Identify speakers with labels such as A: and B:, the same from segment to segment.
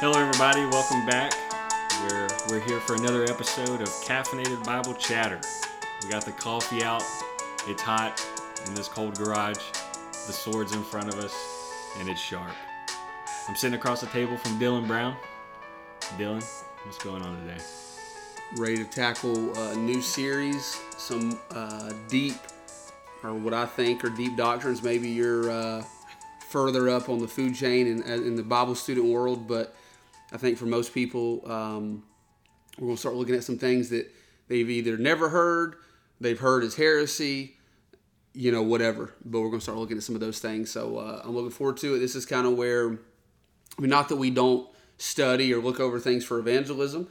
A: Hello, everybody. Welcome back. We're we're here for another episode of Caffeinated Bible Chatter. We got the coffee out. It's hot in this cold garage. The sword's in front of us, and it's sharp. I'm sitting across the table from Dylan Brown. Dylan, what's going on today?
B: ready to tackle a new series, some uh, deep, or what I think are deep doctrines. Maybe you're uh, further up on the food chain in, in the Bible student world, but I think for most people, um, we're going to start looking at some things that they've either never heard, they've heard as heresy, you know, whatever. But we're going to start looking at some of those things. So uh, I'm looking forward to it. This is kind of where, I mean, not that we don't study or look over things for evangelism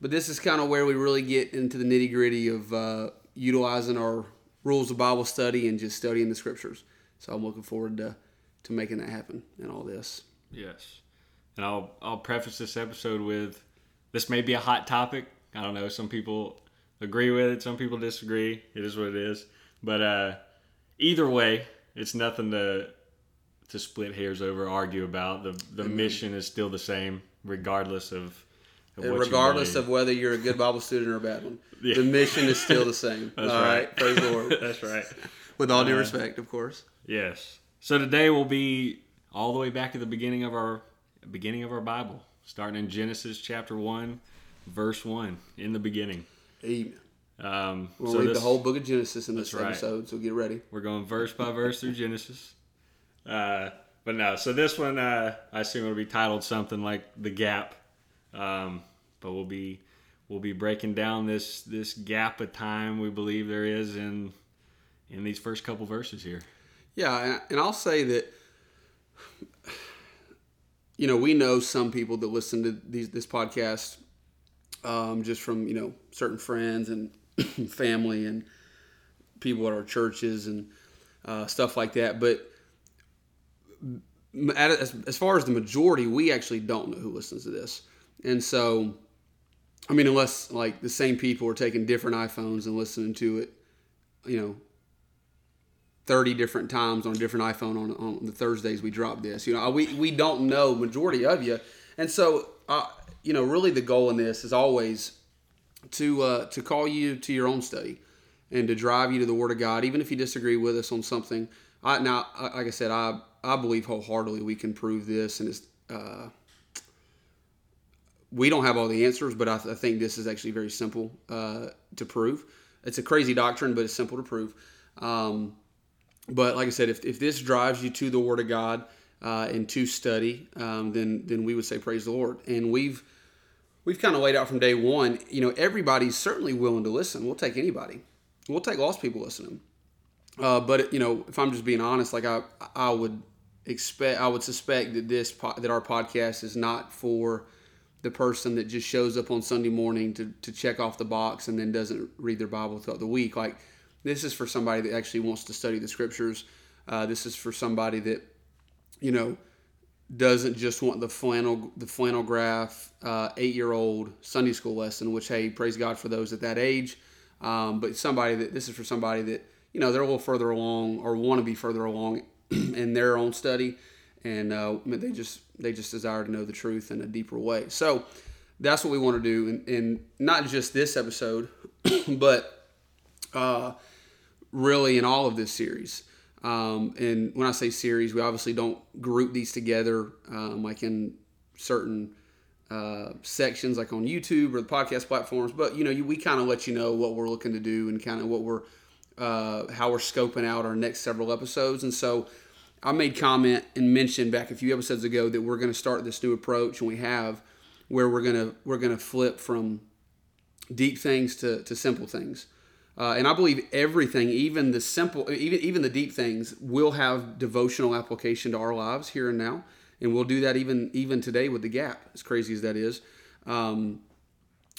B: but this is kind of where we really get into the nitty gritty of uh, utilizing our rules of Bible study and just studying the scriptures. So I'm looking forward to, to making that happen and all this.
A: Yes. And I'll I'll preface this episode with this may be a hot topic. I don't know. Some people agree with it. Some people disagree. It is what it is. But uh, either way, it's nothing to to split hairs over, argue about. The the mm-hmm. mission is still the same, regardless of
B: regardless of whether you're a good Bible student or a bad one. Yeah. The mission is still the same.
A: That's all right. right.
B: Praise the Lord.
A: That's right.
B: With all due uh, respect, of course.
A: Yes. So today we'll be all the way back at the beginning of our beginning of our Bible, starting in Genesis chapter one, verse one. In the beginning.
B: Amen.
A: Um,
B: we'll so read this, the whole book of Genesis in this episode, so get ready.
A: We're going verse by verse through Genesis. Uh, but no, so this one uh, I assume it'll be titled something like the gap. Um, but we'll be we'll be breaking down this this gap of time we believe there is in in these first couple verses here.
B: Yeah, and I'll say that you know we know some people that listen to these this podcast um, just from you know certain friends and family and people at our churches and uh, stuff like that, but. As, as far as the majority, we actually don't know who listens to this. And so I mean, unless like the same people are taking different iPhones and listening to it, you know, 30 different times on a different iPhone on, on the Thursdays we drop this. You know, we, we don't know majority of you. And so, uh, you know, really the goal in this is always to uh, to call you to your own study and to drive you to the Word of God, even if you disagree with us on something. I, now, like I said, I I believe wholeheartedly we can prove this, and it's uh, we don't have all the answers, but I, th- I think this is actually very simple uh, to prove. It's a crazy doctrine, but it's simple to prove. Um, but like I said, if, if this drives you to the Word of God uh, and to study, um, then then we would say praise the Lord. And we've we've kind of laid out from day one. You know, everybody's certainly willing to listen. We'll take anybody. We'll take lost people listening. Uh, but you know, if I'm just being honest, like I I would expect I would suspect that this po- that our podcast is not for the person that just shows up on Sunday morning to, to check off the box and then doesn't read their Bible throughout the week. Like, this is for somebody that actually wants to study the scriptures. Uh, this is for somebody that, you know, doesn't just want the flannel the flannel graph uh, eight year old Sunday school lesson, which hey, praise God for those at that age. Um, but somebody that this is for somebody that you know they're a little further along or want to be further along in their own study and uh, they just they just desire to know the truth in a deeper way. So that's what we want to do, and, not just this episode, but uh, really in all of this series. Um, and when I say series, we obviously don't group these together um, like in certain uh, sections, like on YouTube or the podcast platforms. But you know, you, we kind of let you know what we're looking to do and kind of what we're uh, how we're scoping out our next several episodes. And so I made comment and mentioned back a few episodes ago that we're going to start this new approach, and we have, where we're gonna we're gonna flip from deep things to, to simple things. Uh, and I believe everything, even the simple, even even the deep things, will have devotional application to our lives here and now, and we'll do that even even today with the gap, as crazy as that is. Um,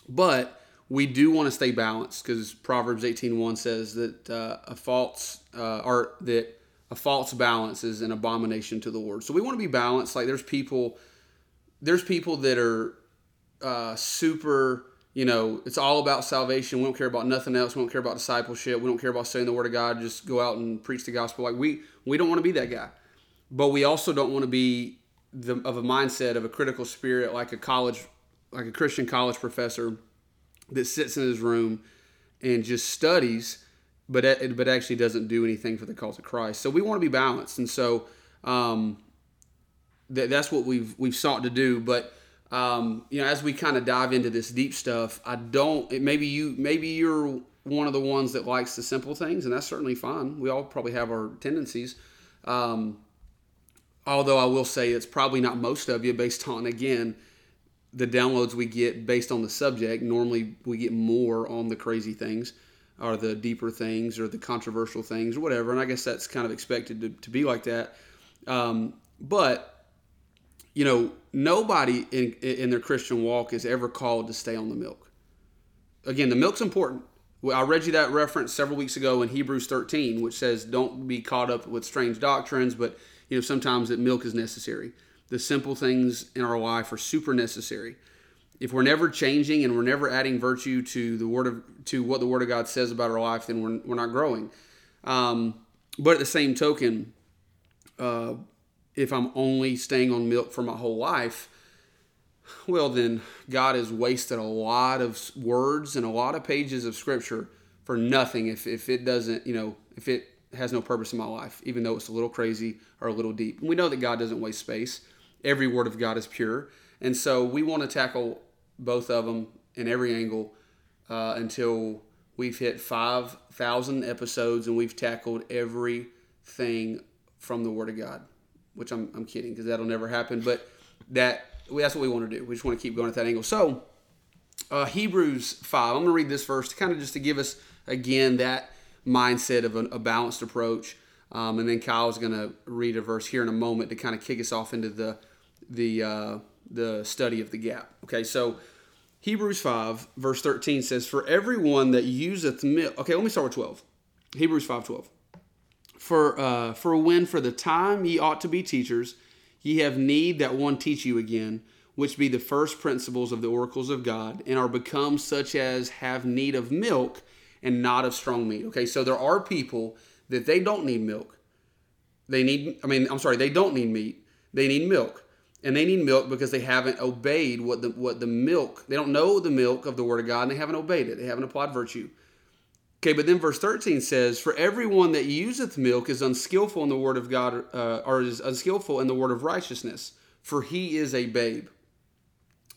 B: but we do want to stay balanced because Proverbs 18:1 says that uh, a false uh, or that a false balance is an abomination to the Lord. So we want to be balanced. Like there's people, there's people that are uh, super. You know, it's all about salvation. We don't care about nothing else. We don't care about discipleship. We don't care about saying the word of God. Just go out and preach the gospel. Like we we don't want to be that guy, but we also don't want to be the, of a mindset of a critical spirit, like a college, like a Christian college professor that sits in his room and just studies, but but actually doesn't do anything for the cause of Christ. So we want to be balanced, and so um, that, that's what we've we've sought to do. But um, you know, as we kind of dive into this deep stuff, I don't. Maybe you maybe you're one of the ones that likes the simple things, and that's certainly fine. We all probably have our tendencies. Um, although I will say it's probably not most of you based on again the downloads we get based on the subject. Normally we get more on the crazy things or the deeper things or the controversial things or whatever. And I guess that's kind of expected to, to be like that. Um, but you know, nobody in in their Christian walk is ever called to stay on the milk. Again, the milk's important. I read you that reference several weeks ago in Hebrews 13, which says, "Don't be caught up with strange doctrines, but you know sometimes that milk is necessary. The simple things in our life are super necessary. If we're never changing and we're never adding virtue to the word of to what the Word of God says about our life, then we're, we're not growing. Um, but at the same token, uh, if I'm only staying on milk for my whole life, well, then God has wasted a lot of words and a lot of pages of scripture for nothing if, if it doesn't, you know, if it has no purpose in my life, even though it's a little crazy or a little deep. And we know that God doesn't waste space. Every word of God is pure. And so we want to tackle both of them in every angle uh, until we've hit 5,000 episodes and we've tackled everything from the Word of God, which I'm, I'm kidding because that'll never happen. But that that's what we want to do. We just want to keep going at that angle. So, uh, Hebrews 5, I'm going to read this verse to kind of just to give us, again, that mindset of a, a balanced approach. Um, and then Kyle's going to read a verse here in a moment to kind of kick us off into the the uh, the study of the gap. Okay, so Hebrews 5, verse 13 says, For everyone that useth milk. Okay, let me start with 12. Hebrews 5 12. For, uh, for when for the time ye ought to be teachers, Ye have need that one teach you again, which be the first principles of the oracles of God, and are become such as have need of milk and not of strong meat. Okay, so there are people that they don't need milk. They need, I mean, I'm sorry, they don't need meat. They need milk. And they need milk because they haven't obeyed what the what the milk, they don't know the milk of the word of God and they haven't obeyed it. They haven't applied virtue. Okay, but then verse 13 says, For everyone that useth milk is unskillful in the word of God, uh, or is unskillful in the word of righteousness, for he is a babe.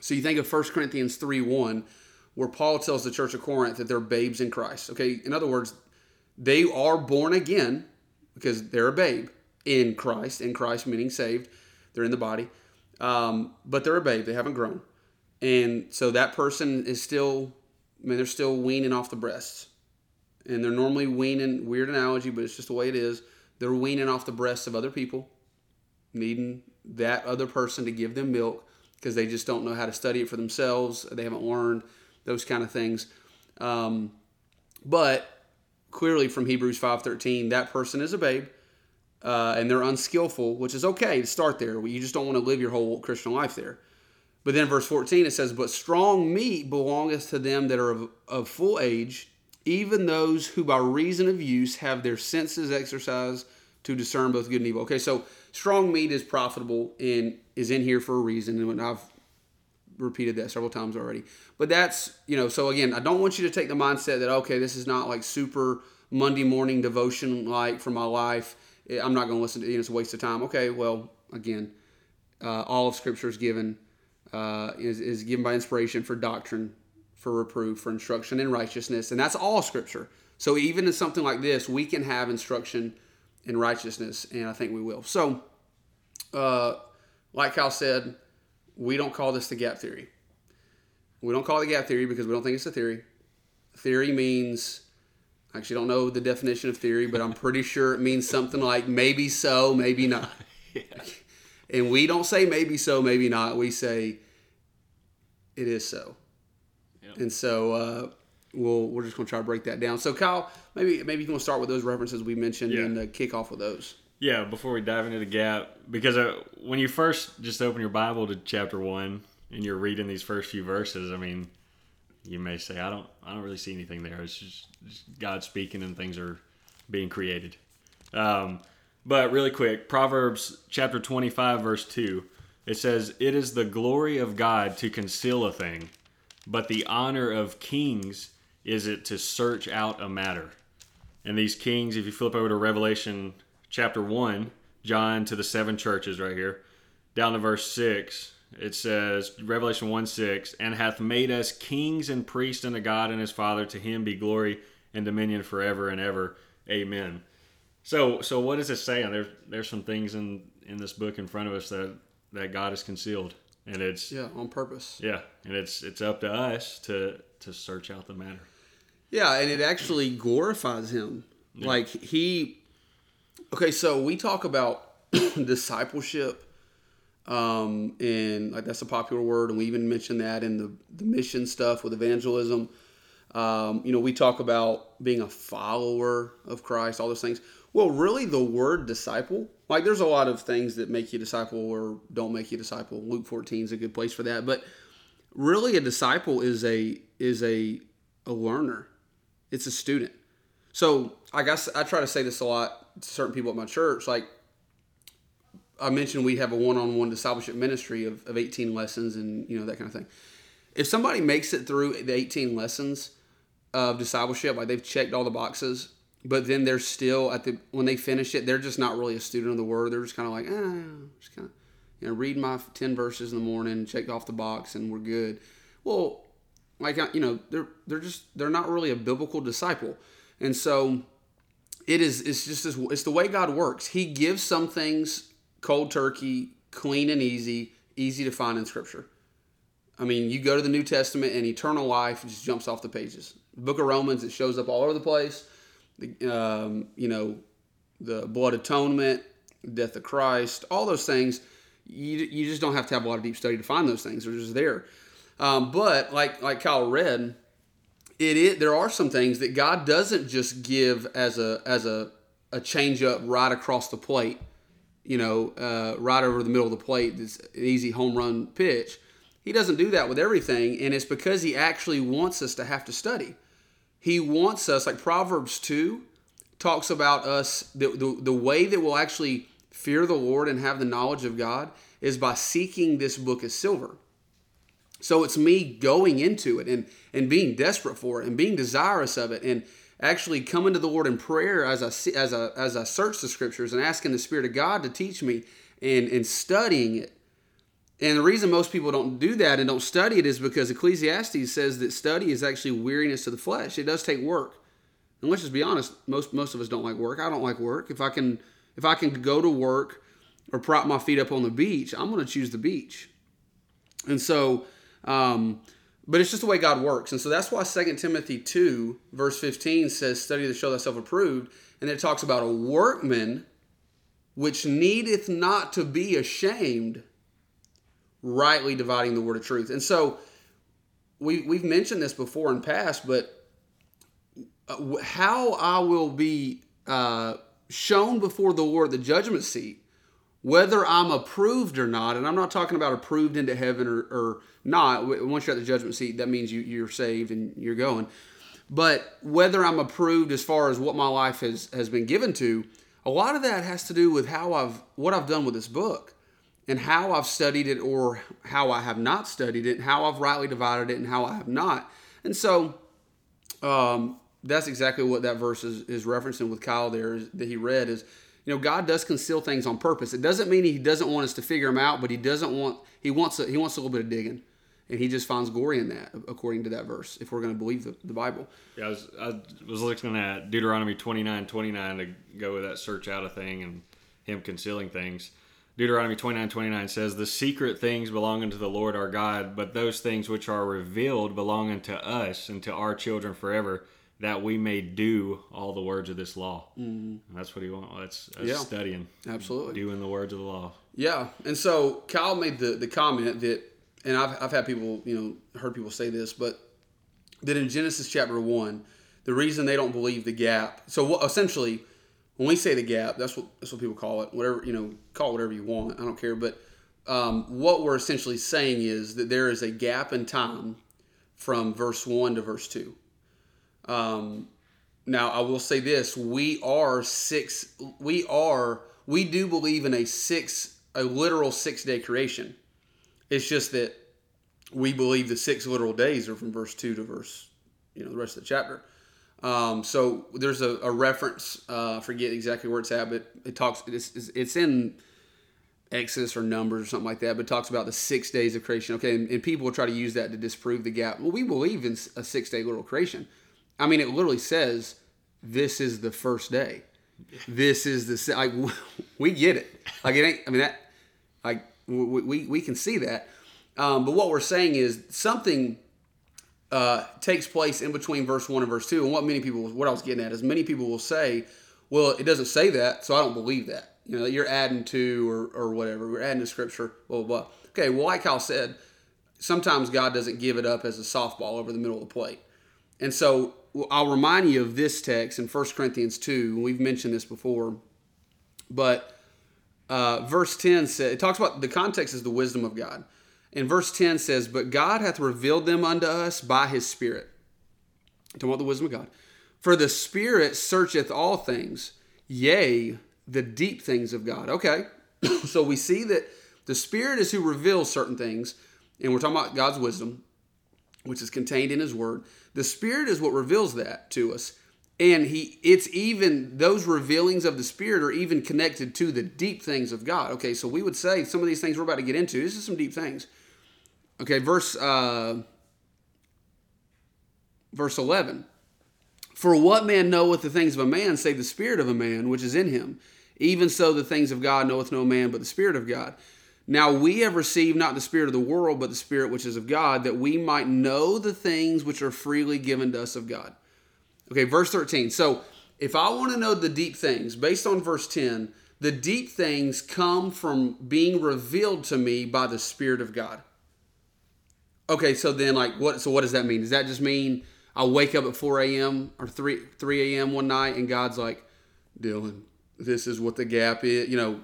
B: So you think of 1 Corinthians 3 1, where Paul tells the church of Corinth that they're babes in Christ. Okay, in other words, they are born again because they're a babe in Christ, in Christ meaning saved. They're in the body, um, but they're a babe. They haven't grown. And so that person is still, I mean, they're still weaning off the breasts and they're normally weaning weird analogy, but it's just the way it is. They're weaning off the breasts of other people, needing that other person to give them milk because they just don't know how to study it for themselves. They haven't learned those kind of things. Um, but clearly, from Hebrews five thirteen, that person is a babe. Uh, and they're unskillful, which is okay to start there. You just don't want to live your whole Christian life there. But then verse 14 it says, But strong meat belongeth to them that are of, of full age, even those who by reason of use have their senses exercised to discern both good and evil. Okay, so strong meat is profitable and is in here for a reason, and I've repeated that several times already. But that's you know, so again, I don't want you to take the mindset that okay, this is not like super Monday morning devotion like for my life. I'm not going to listen to it. It's a waste of time. Okay, well, again, uh, all of Scripture is given uh, is is given by inspiration for doctrine, for reproof, for instruction in righteousness. And that's all scripture. So even in something like this, we can have instruction in righteousness, and I think we will. So, uh, like Kyle said, we don't call this the gap theory. We don't call it the gap theory because we don't think it's a theory. Theory means, I actually don't know the definition of theory, but I'm pretty sure it means something like maybe so, maybe not. yeah. And we don't say maybe so, maybe not. We say it is so. And so uh, we'll we're just gonna try to break that down. So Kyle, maybe maybe you can start with those references we mentioned yeah. and uh, kick off with those.
A: Yeah, before we dive into the gap, because uh, when you first just open your Bible to chapter one and you're reading these first few verses, I mean, you may say, I don't, I don't really see anything there. It's just, just God speaking and things are being created. Um, but really quick, Proverbs chapter 25, verse 2 It says, It is the glory of God to conceal a thing, but the honor of kings is it to search out a matter. And these kings, if you flip over to Revelation chapter 1, John to the seven churches right here, down to verse 6, it says, Revelation 1 6, and hath made us kings and priests unto God and his Father. To him be glory and dominion forever and ever. Amen. So, so what is it saying? There's there's some things in in this book in front of us that that God has concealed, and it's
B: Yeah, on purpose.
A: yeah, and it's it's up to us to to search out the matter.
B: Yeah, and it actually glorifies him. Like he Okay, so we talk about discipleship um and like that's a popular word and we even mentioned that in the the mission stuff with evangelism. Um, you know, we talk about being a follower of Christ, all those things. Well, really, the word disciple, like there's a lot of things that make you disciple or don't make you disciple. Luke 14 is a good place for that. But really, a disciple is a is a a learner. It's a student. So I guess I try to say this a lot to certain people at my church. Like I mentioned, we have a one-on-one discipleship ministry of, of 18 lessons and you know that kind of thing. If somebody makes it through the 18 lessons of discipleship, like they've checked all the boxes, but then they're still at the when they finish it, they're just not really a student of the word. They're just kind of like, ah, just kind of you know, read my 10 verses in the morning, check off the box, and we're good. Well, like you know, they're they're just they're not really a biblical disciple, and so it is it's just as it's the way God works. He gives some things cold turkey, clean and easy, easy to find in Scripture. I mean, you go to the New Testament and eternal life just jumps off the pages. Book of Romans, it shows up all over the place. The, um, you know, the blood atonement, death of Christ, all those things. You, you just don't have to have a lot of deep study to find those things. They're just there. Um, but like like Kyle read, it is, there are some things that God doesn't just give as a as a a change up right across the plate, you know, uh, right over the middle of the plate. This easy home run pitch. He doesn't do that with everything, and it's because he actually wants us to have to study. He wants us, like Proverbs 2 talks about us, the, the, the way that we'll actually fear the Lord and have the knowledge of God is by seeking this book as silver. So it's me going into it and, and being desperate for it and being desirous of it and actually coming to the Lord in prayer as I, see, as I, as I search the scriptures and asking the Spirit of God to teach me and, and studying it. And the reason most people don't do that and don't study it is because Ecclesiastes says that study is actually weariness to the flesh. It does take work. And let's just be honest, most most of us don't like work. I don't like work. If I can if I can go to work or prop my feet up on the beach, I'm going to choose the beach. And so, um, but it's just the way God works. And so that's why 2 Timothy 2, verse 15 says, Study to show thyself approved. And it talks about a workman which needeth not to be ashamed, rightly dividing the word of truth. And so we, we've mentioned this before in past, but uh, how I will be uh, shown before the Lord, the judgment seat, whether I'm approved or not, and I'm not talking about approved into heaven or, or not. Once you're at the judgment seat, that means you, you're saved and you're going. But whether I'm approved as far as what my life has, has been given to, a lot of that has to do with how I've what I've done with this book and how I've studied it or how I have not studied it, and how I've rightly divided it and how I have not. And so um, that's exactly what that verse is, is referencing with Kyle there is, that he read is, you know, God does conceal things on purpose. It doesn't mean he doesn't want us to figure them out, but he doesn't want he wants a, he wants a little bit of digging, and he just finds glory in that according to that verse. If we're going to believe the, the Bible,
A: Yeah, I was, I was looking at Deuteronomy 29 29 to go with that search out a thing and him concealing things. Deuteronomy 29 29 says, The secret things belong unto the Lord our God, but those things which are revealed belong unto us and to our children forever, that we may do all the words of this law. Mm-hmm. that's what he wants. That's, that's
B: Yeah.
A: studying,
B: absolutely.
A: doing the words of the law.
B: Yeah, and so Kyle made the, the comment that, and I've, I've had people, you know, heard people say this, but that in Genesis chapter 1, the reason they don't believe the gap, so what, essentially, when we say the gap, that's what that's what people call it. Whatever you know, call whatever you want. I don't care. But um, what we're essentially saying is that there is a gap in time from verse one to verse two. Um, now, I will say this: we are six. We are. We do believe in a six a literal six day creation. It's just that we believe the six literal days are from verse two to verse, you know, the rest of the chapter. Um, so there's a, a reference. Uh, forget exactly where it's at, but it talks. It's, it's in Exodus or Numbers or something like that, but talks about the six days of creation. Okay, and, and people will try to use that to disprove the gap. Well, we believe in a six day literal creation. I mean, it literally says this is the first day. This is the like we get it. Like it ain't. I mean that like we we, we can see that. Um, but what we're saying is something uh, takes place in between verse one and verse two. And what many people, what I was getting at is many people will say, well, it doesn't say that, so I don't believe that. You know, you're adding to or, or whatever. We're adding to scripture, blah, blah, blah. Okay, well, like Kyle said, sometimes God doesn't give it up as a softball over the middle of the plate. And so I'll remind you of this text in 1 Corinthians 2. We've mentioned this before. But uh, verse 10 says, it talks about the context is the wisdom of God. And verse 10 says, But God hath revealed them unto us by his Spirit. Talking about the wisdom of God. For the Spirit searcheth all things, yea, the deep things of God. Okay, so we see that the Spirit is who reveals certain things, and we're talking about God's wisdom, which is contained in His Word. The Spirit is what reveals that to us. And he it's even those revealings of the Spirit are even connected to the deep things of God. Okay, so we would say some of these things we're about to get into, this is some deep things. Okay, verse uh, verse 11. For what man knoweth the things of a man, save the spirit of a man which is in him? Even so, the things of God knoweth no man but the spirit of God. Now we have received not the spirit of the world, but the spirit which is of God, that we might know the things which are freely given to us of God. Okay, verse 13. So if I want to know the deep things, based on verse 10, the deep things come from being revealed to me by the Spirit of God. Okay, so then like what so what does that mean? Does that just mean I wake up at 4 a.m. or 3 3 a.m. one night and God's like, Dylan, this is what the gap is. You know,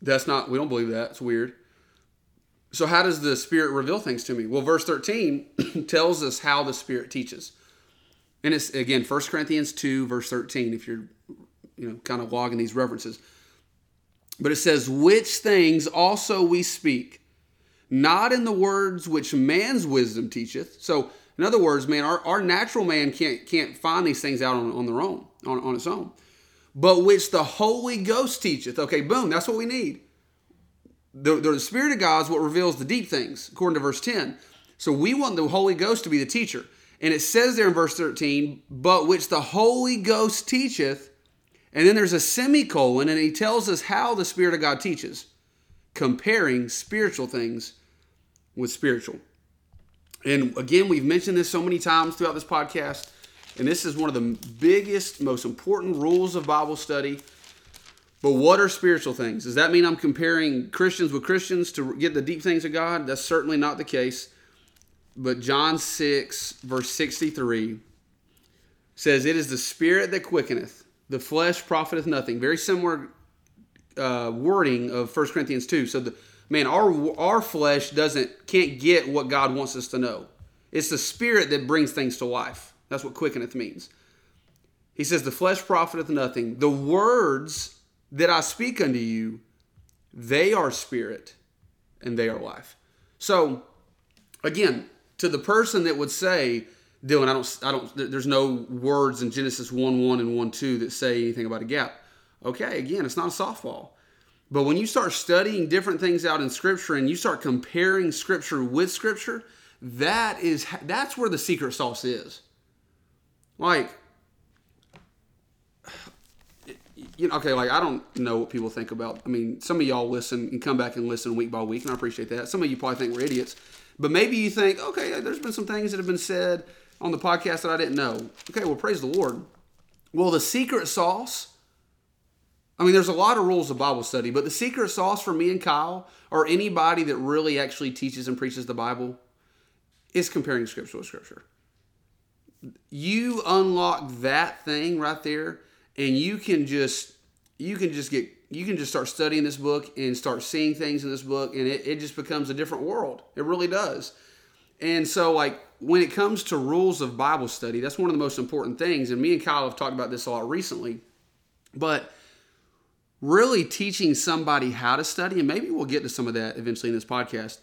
B: that's not we don't believe that. It's weird. So how does the Spirit reveal things to me? Well, verse 13 tells us how the Spirit teaches. And it's again 1 Corinthians 2, verse 13, if you're you know kind of logging these references. But it says, which things also we speak not in the words which man's wisdom teacheth. So, in other words, man, our, our natural man can't can't find these things out on, on their own, on, on its own. But which the Holy Ghost teacheth. Okay, boom, that's what we need. The, the Spirit of God is what reveals the deep things, according to verse 10. So we want the Holy Ghost to be the teacher. And it says there in verse 13, but which the Holy Ghost teacheth, and then there's a semicolon, and he tells us how the Spirit of God teaches, comparing spiritual things with spiritual. And again, we've mentioned this so many times throughout this podcast, and this is one of the biggest, most important rules of Bible study. But what are spiritual things? Does that mean I'm comparing Christians with Christians to get the deep things of God? That's certainly not the case. But John 6, verse 63 says, It is the spirit that quickeneth, the flesh profiteth nothing. Very similar uh, wording of 1 Corinthians 2. So the man, our our flesh doesn't can't get what God wants us to know. It's the spirit that brings things to life. That's what quickeneth means. He says, The flesh profiteth nothing. The words that I speak unto you, they are spirit and they are life. So again, to the person that would say, Dylan, I don't I don't there's no words in Genesis 1 1 and 1 2 that say anything about a gap. Okay, again, it's not a softball. But when you start studying different things out in Scripture and you start comparing Scripture with Scripture, that is that's where the secret sauce is. Like, you know, okay, like I don't know what people think about. I mean, some of y'all listen and come back and listen week by week, and I appreciate that. Some of you probably think we're idiots, but maybe you think, okay, there's been some things that have been said on the podcast that I didn't know. Okay, well, praise the Lord. Well, the secret sauce I mean, there's a lot of rules of Bible study, but the secret sauce for me and Kyle, or anybody that really actually teaches and preaches the Bible, is comparing Scripture with Scripture. You unlock that thing right there, and you can just you can just get you can just start studying this book and start seeing things in this book, and it, it just becomes a different world. It really does. And so, like when it comes to rules of Bible study, that's one of the most important things. And me and Kyle have talked about this a lot recently, but really teaching somebody how to study, and maybe we'll get to some of that eventually in this podcast.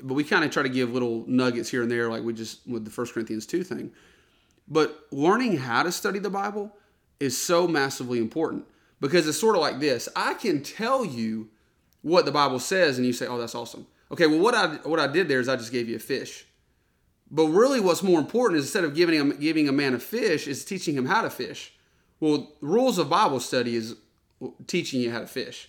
B: But we kind of try to give little nuggets here and there, like we just with the First Corinthians 2 thing. But learning how to study the Bible is so massively important because it's sort of like this I can tell you what the Bible says, and you say, oh, that's awesome. Okay, well, what I, what I did there is I just gave you a fish. But really, what's more important is instead of giving him, giving a man a fish, is teaching him how to fish. Well, rules of Bible study is teaching you how to fish.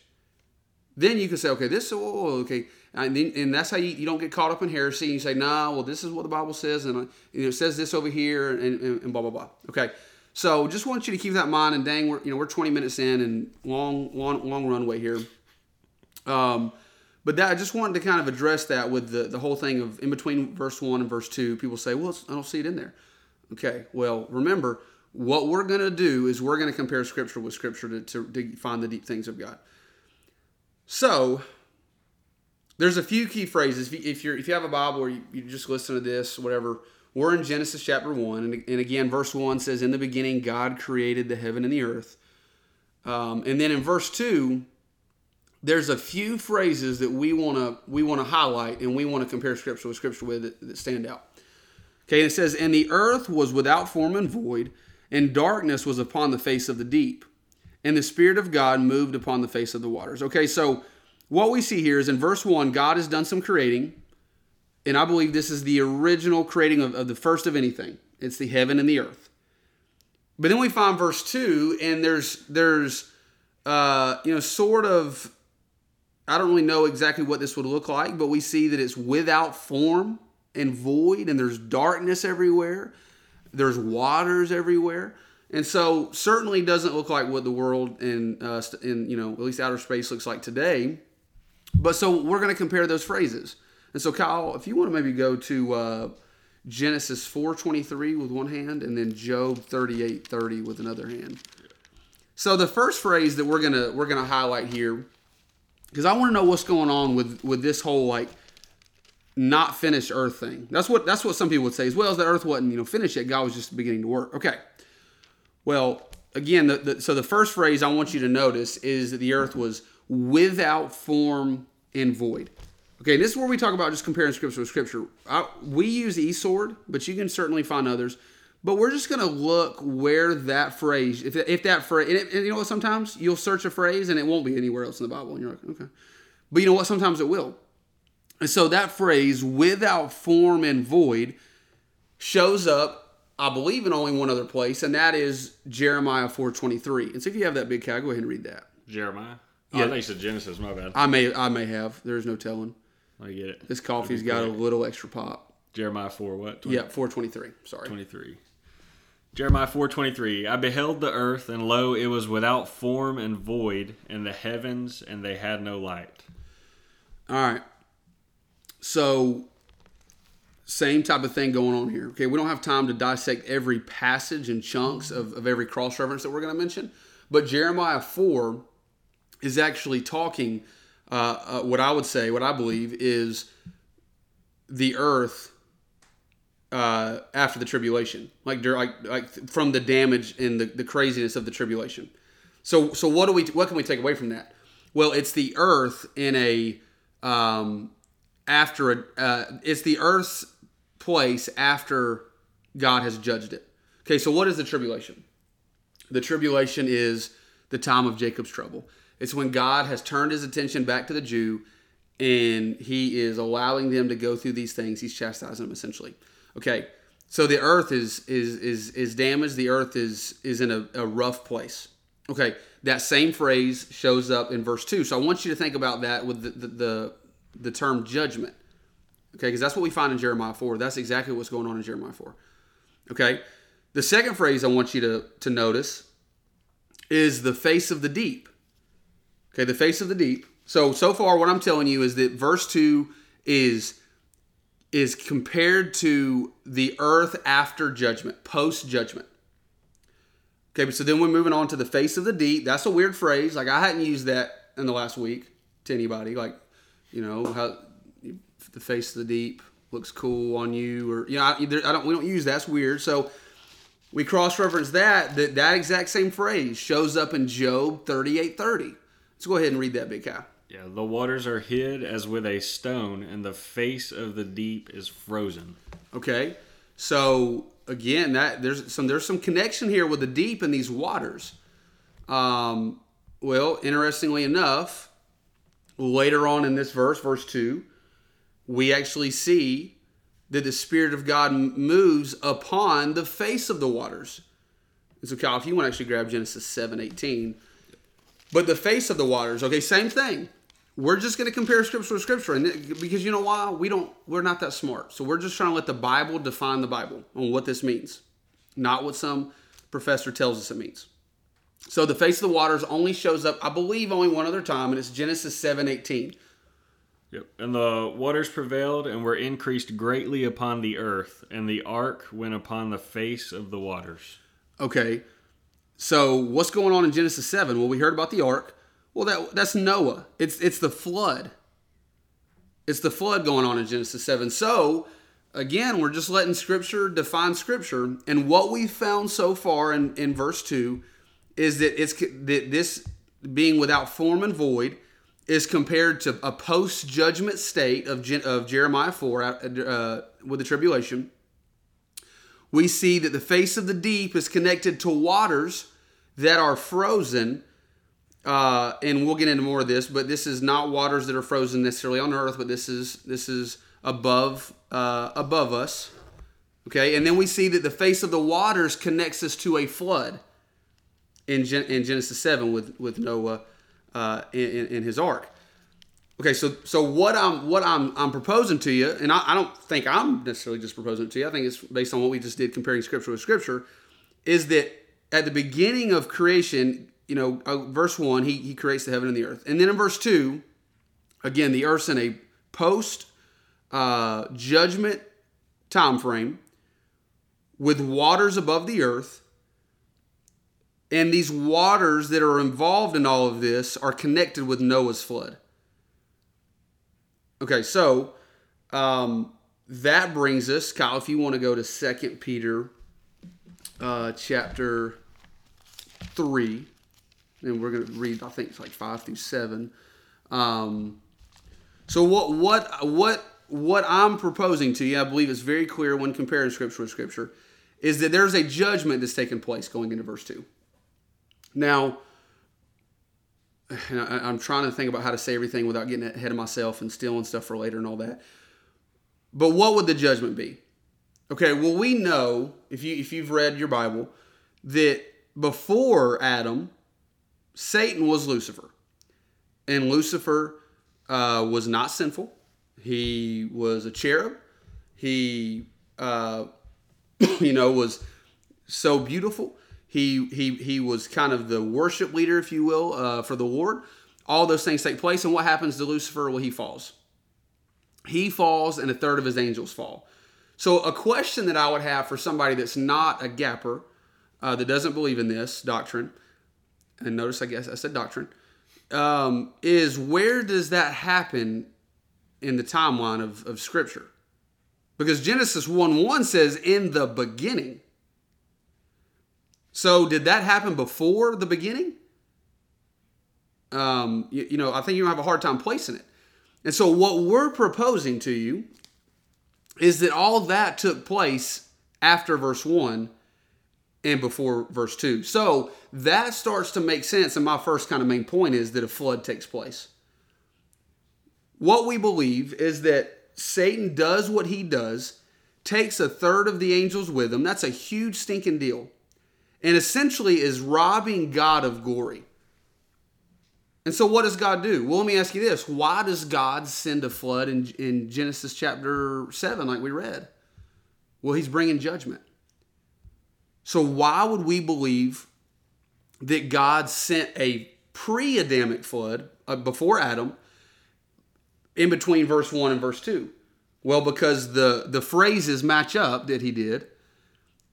B: Then you can say, okay, this, oh, okay, and, then, and that's how you, you don't get caught up in heresy. And you say, nah, well, this is what the Bible says, and you know, it says this over here, and, and, and, blah blah blah. Okay, so just want you to keep that in mind. And dang, we're you know we're 20 minutes in, and long long long runway here. Um, but that I just wanted to kind of address that with the the whole thing of in between verse one and verse two. People say, well, I don't see it in there. Okay, well, remember what we're going to do is we're going to compare Scripture with Scripture to, to, to find the deep things of God. So there's a few key phrases. If, you, if you're if you have a Bible or you, you just listen to this, whatever. We're in Genesis chapter one, and, and again, verse one says, "In the beginning, God created the heaven and the earth." Um, and then in verse two, there's a few phrases that we want to we want to highlight and we want to compare scripture with scripture with that, that stand out. Okay, it says, "And the earth was without form and void, and darkness was upon the face of the deep, and the spirit of God moved upon the face of the waters." Okay, so what we see here is in verse 1, God has done some creating. And I believe this is the original creating of, of the first of anything. It's the heaven and the earth. But then we find verse 2, and there's there's uh, you know, sort of I don't really know exactly what this would look like, but we see that it's without form and void, and there's darkness everywhere. There's waters everywhere. And so certainly doesn't look like what the world in uh, in you know at least outer space looks like today. But so we're going to compare those phrases. And so Kyle, if you want to maybe go to uh, Genesis 4:23 with one hand and then Job 38:30 with another hand. So the first phrase that we're going to we're to highlight here because I want to know what's going on with with this whole like not finished earth thing. That's what that's what some people would say as well as the earth wasn't, you know, finished yet. God was just beginning to work. Okay. Well, again, the, the, so the first phrase I want you to notice is that the earth was without form and void. Okay, and this is where we talk about just comparing scripture with scripture. I, we use eSword, but you can certainly find others. But we're just going to look where that phrase, if, if that phrase, and, it, and, you know what, sometimes you'll search a phrase and it won't be anywhere else in the Bible. And you're like, okay. But you know what, sometimes it will. And so that phrase, without form and void, shows up, I believe, in only one other place, and that is Jeremiah 4.23. And so if you have that big cat, go ahead and read that.
A: Jeremiah? Oh, yeah. I think it's a Genesis. My bad.
B: I may I may have. There's no telling.
A: I get it.
B: This coffee's got a little extra pop.
A: Jeremiah four what?
B: 20? Yeah, four twenty three. Sorry.
A: Twenty three. Jeremiah four twenty three. I beheld the earth, and lo, it was without form and void, and the heavens, and they had no light.
B: All right. So, same type of thing going on here. Okay, we don't have time to dissect every passage and chunks of, of every cross reference that we're going to mention, but Jeremiah four is actually talking. Uh, uh, what I would say, what I believe is the earth uh, after the tribulation, like like like from the damage and the, the craziness of the tribulation. So so what do we what can we take away from that? Well, it's the earth in a um, after a uh, it's the earth's place after God has judged it. Okay, so what is the tribulation? The tribulation is the time of Jacob's trouble. It's when God has turned his attention back to the Jew and he is allowing them to go through these things. He's chastising them essentially. Okay. So the earth is is is is damaged. The earth is is in a, a rough place. Okay. That same phrase shows up in verse two. So I want you to think about that with the the, the, the term judgment. Okay, because that's what we find in Jeremiah 4. That's exactly what's going on in Jeremiah 4. Okay. The second phrase I want you to, to notice is the face of the deep. Okay, the face of the deep. So so far, what I'm telling you is that verse two is is compared to the earth after judgment, post judgment. Okay, so then we're moving on to the face of the deep. That's a weird phrase. Like I hadn't used that in the last week to anybody. Like, you know, how the face of the deep looks cool on you, or you know, I, I don't. We don't use that's weird. So we cross reference that. That that exact same phrase shows up in Job thirty eight thirty. Let's go ahead and read that, Big Cow.
A: Yeah, the waters are hid as with a stone, and the face of the deep is frozen.
B: Okay, so again, that there's some there's some connection here with the deep and these waters. Um, well, interestingly enough, later on in this verse, verse two, we actually see that the Spirit of God moves upon the face of the waters. And so, Kyle, if you want to actually grab Genesis seven eighteen, but the face of the waters, okay, same thing. We're just going to compare scripture to scripture, and because you know why we don't, we're not that smart. So we're just trying to let the Bible define the Bible on what this means, not what some professor tells us it means. So the face of the waters only shows up, I believe, only one other time, and it's Genesis seven eighteen.
A: Yep. And the waters prevailed and were increased greatly upon the earth, and the ark went upon the face of the waters.
B: Okay. So what's going on in Genesis 7? Well, we heard about the ark. Well, that that's Noah. It's it's the flood. It's the flood going on in Genesis 7. So, again, we're just letting scripture define scripture. And what we've found so far in, in verse 2 is that it's that this being without form and void is compared to a post-judgment state of, of Jeremiah 4 uh, with the tribulation we see that the face of the deep is connected to waters that are frozen. Uh, and we'll get into more of this, but this is not waters that are frozen necessarily on earth, but this is this is above uh, above us. Okay, and then we see that the face of the waters connects us to a flood in, Gen- in Genesis seven with with Noah uh, in, in his ark. Okay, so so what I'm what I'm I'm proposing to you, and I, I don't think I'm necessarily just proposing to you. I think it's based on what we just did, comparing scripture with scripture, is that at the beginning of creation, you know, uh, verse one, he he creates the heaven and the earth, and then in verse two, again, the earth's in a post uh, judgment time frame with waters above the earth. And these waters that are involved in all of this are connected with Noah's flood. Okay, so um, that brings us, Kyle, if you want to go to Second Peter uh, chapter 3, and we're going to read, I think it's like 5 through 7. Um, so what what what what I'm proposing to you, I believe it's very clear when comparing scripture with scripture, is that there's a judgment that's taking place going into verse 2. Now, and I, am trying to think about how to say everything without getting ahead of myself and stealing stuff for later and all that. But what would the judgment be? Okay, well we know if you if you've read your Bible that before Adam, Satan was Lucifer, and Lucifer uh, was not sinful. He was a cherub. He, uh, you know, was so beautiful. He, he, he was kind of the worship leader, if you will, uh, for the Lord. All those things take place. And what happens to Lucifer? Well, he falls. He falls, and a third of his angels fall. So, a question that I would have for somebody that's not a gapper, uh, that doesn't believe in this doctrine, and notice I guess I said doctrine, um, is where does that happen in the timeline of, of Scripture? Because Genesis 1 1 says, in the beginning. So did that happen before the beginning? Um, you, you, know, I think you have a hard time placing it. And so what we're proposing to you is that all that took place after verse 1 and before verse 2. So that starts to make sense. And my first kind of main point is that a flood takes place. What we believe is that Satan does what he does, takes a third of the angels with him. That's a huge stinking deal and essentially is robbing God of glory. And so, what does God do? Well, let me ask you this why does God send a flood in, in Genesis chapter 7, like we read? Well, he's bringing judgment. So, why would we believe that God sent a pre Adamic flood uh, before Adam in between verse 1 and verse 2? Well, because the, the phrases match up that he did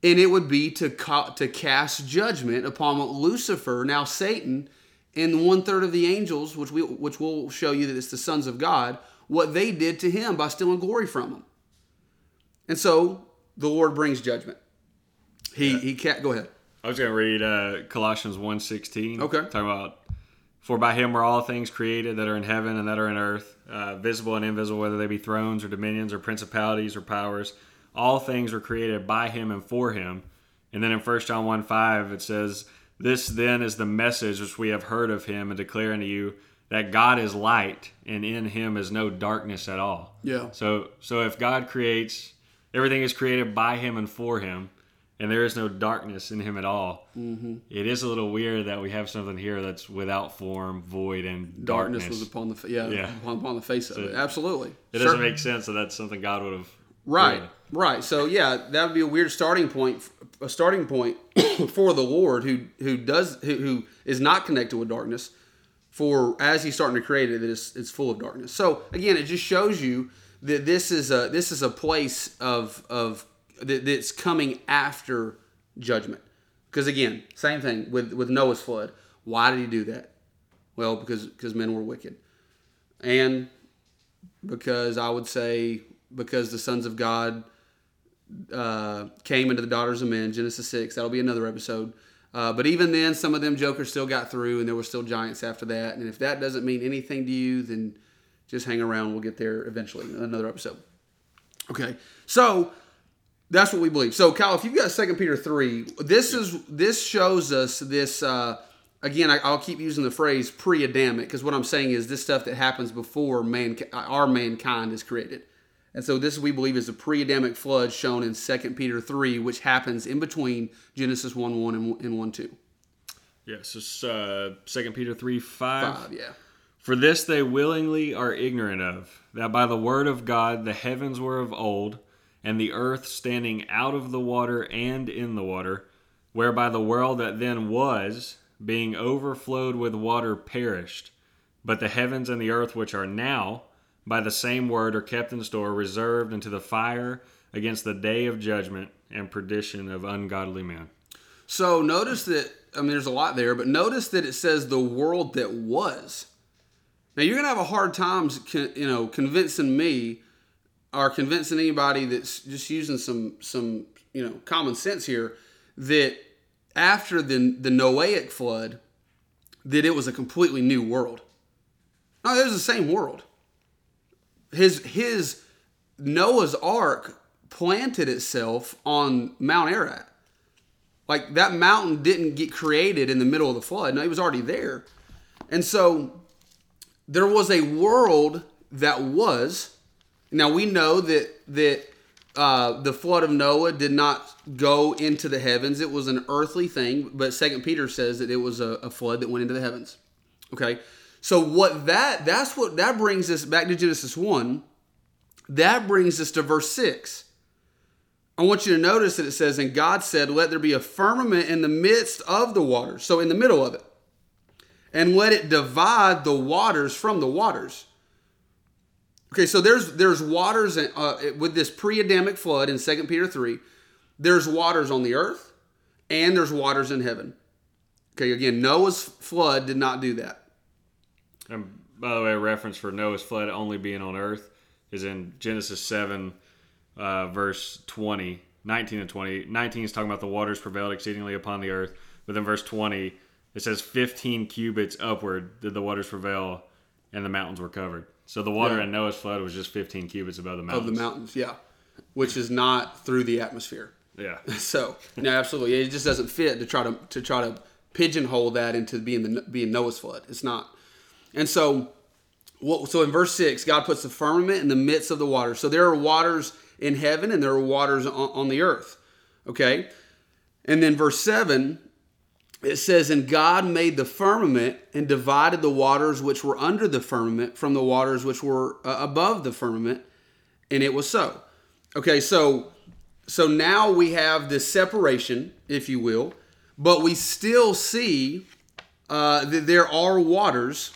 B: and it would be to ca- to cast judgment upon Lucifer, now Satan, and one third of the angels, which we which will show you that it's the sons of God, what they did to him by stealing glory from him. And so the Lord brings judgment. He yeah. he can't go ahead.
A: I was going to read uh, Colossians 1.16.
B: Okay.
A: Talking about For by him were all things created that are in heaven and that are in earth, uh, visible and invisible, whether they be thrones or dominions or principalities or powers. All things were created by him and for him. And then in 1 John 1 5, it says, This then is the message which we have heard of him and declare unto you that God is light and in him is no darkness at all.
B: Yeah.
A: So so if God creates everything is created by him and for him and there is no darkness in him at all. Mm-hmm. It is a little weird that we have something here that's without form, void, and darkness.
B: Darkness was upon the yeah,
A: Yeah.
B: Upon, upon the face of it. Absolutely.
A: it doesn't make sense that that's something God would have.
B: Right,
A: created.
B: right. So yeah, that would be a weird starting point, a starting point for the Lord who who does who, who is not connected with darkness. For as He's starting to create it, it's, it's full of darkness. So again, it just shows you that this is a this is a place of of that, that's coming after judgment. Because again, same thing with with Noah's flood. Why did He do that? Well, because because men were wicked, and because I would say because the sons of God uh, came into the daughters of men, Genesis 6. That'll be another episode. Uh, but even then, some of them jokers still got through, and there were still giants after that. And if that doesn't mean anything to you, then just hang around. We'll get there eventually another episode. Okay, so that's what we believe. So, Kyle, if you've got Second Peter three, this is this shows us this. Uh, again, I, I'll keep using the phrase pre-Adamic because what I'm saying is this stuff that happens before man, our mankind is created. And so this we believe is a pre-Adamic flood shown in 2 Peter 3, which happens in between Genesis 1 1 and, and 1 2.
A: Yes, it's uh, 2 Peter 3 5.
B: Five, yeah.
A: For this they willingly are ignorant of, that by the word of God the heavens were of old, and the earth standing out of the water and in the water, whereby the world that then was, being overflowed with water, perished. But the heavens and the earth which are now, by the same word, are kept in store, reserved unto the fire against the day of judgment and perdition of ungodly men.
B: So notice that, I mean, there's a lot there, but notice that it says the world that was. Now you're going to have a hard time, you know, convincing me or convincing anybody that's just using some, some, you know, common sense here that after the, the Noahic flood, that it was a completely new world. No, it was the same world. His, his Noah's Ark planted itself on Mount Ararat. Like that mountain didn't get created in the middle of the flood. No, it was already there. And so there was a world that was. Now we know that that uh, the flood of Noah did not go into the heavens. It was an earthly thing, but Second Peter says that it was a, a flood that went into the heavens. Okay, so what that that's what that brings us back to Genesis one. That brings us to verse six. I want you to notice that it says, And God said, Let there be a firmament in the midst of the waters, so in the middle of it, and let it divide the waters from the waters. Okay, so there's there's waters uh, with this pre-Adamic flood in 2 Peter 3. There's waters on the earth, and there's waters in heaven. Okay, again, Noah's flood did not do that.
A: And by the way, a reference for Noah's flood only being on earth is in Genesis 7, uh, verse 20, 19 and 20. 19 is talking about the waters prevailed exceedingly upon the earth. But then verse 20, it says 15 cubits upward did the waters prevail, and the mountains were covered. So the water
B: Yeah.
A: in Noah's flood was just 15 cubits above the mountains.
B: Of the mountains, yeah. Which is not through the atmosphere.
A: Yeah.
B: So no, absolutely, it just doesn't fit to try to to try to pigeonhole that into being the being Noah's flood. It's not. And so? So in verse six, God puts the firmament in the midst of the waters. So there are waters in heaven and there are waters on, the earth. Okay, and then verse seven, it says, "And God made the firmament and divided the waters which were under the firmament from the waters which were uh, above the firmament, and it was so." Okay, so so now we have this separation, if you will, but we still see uh, that there are waters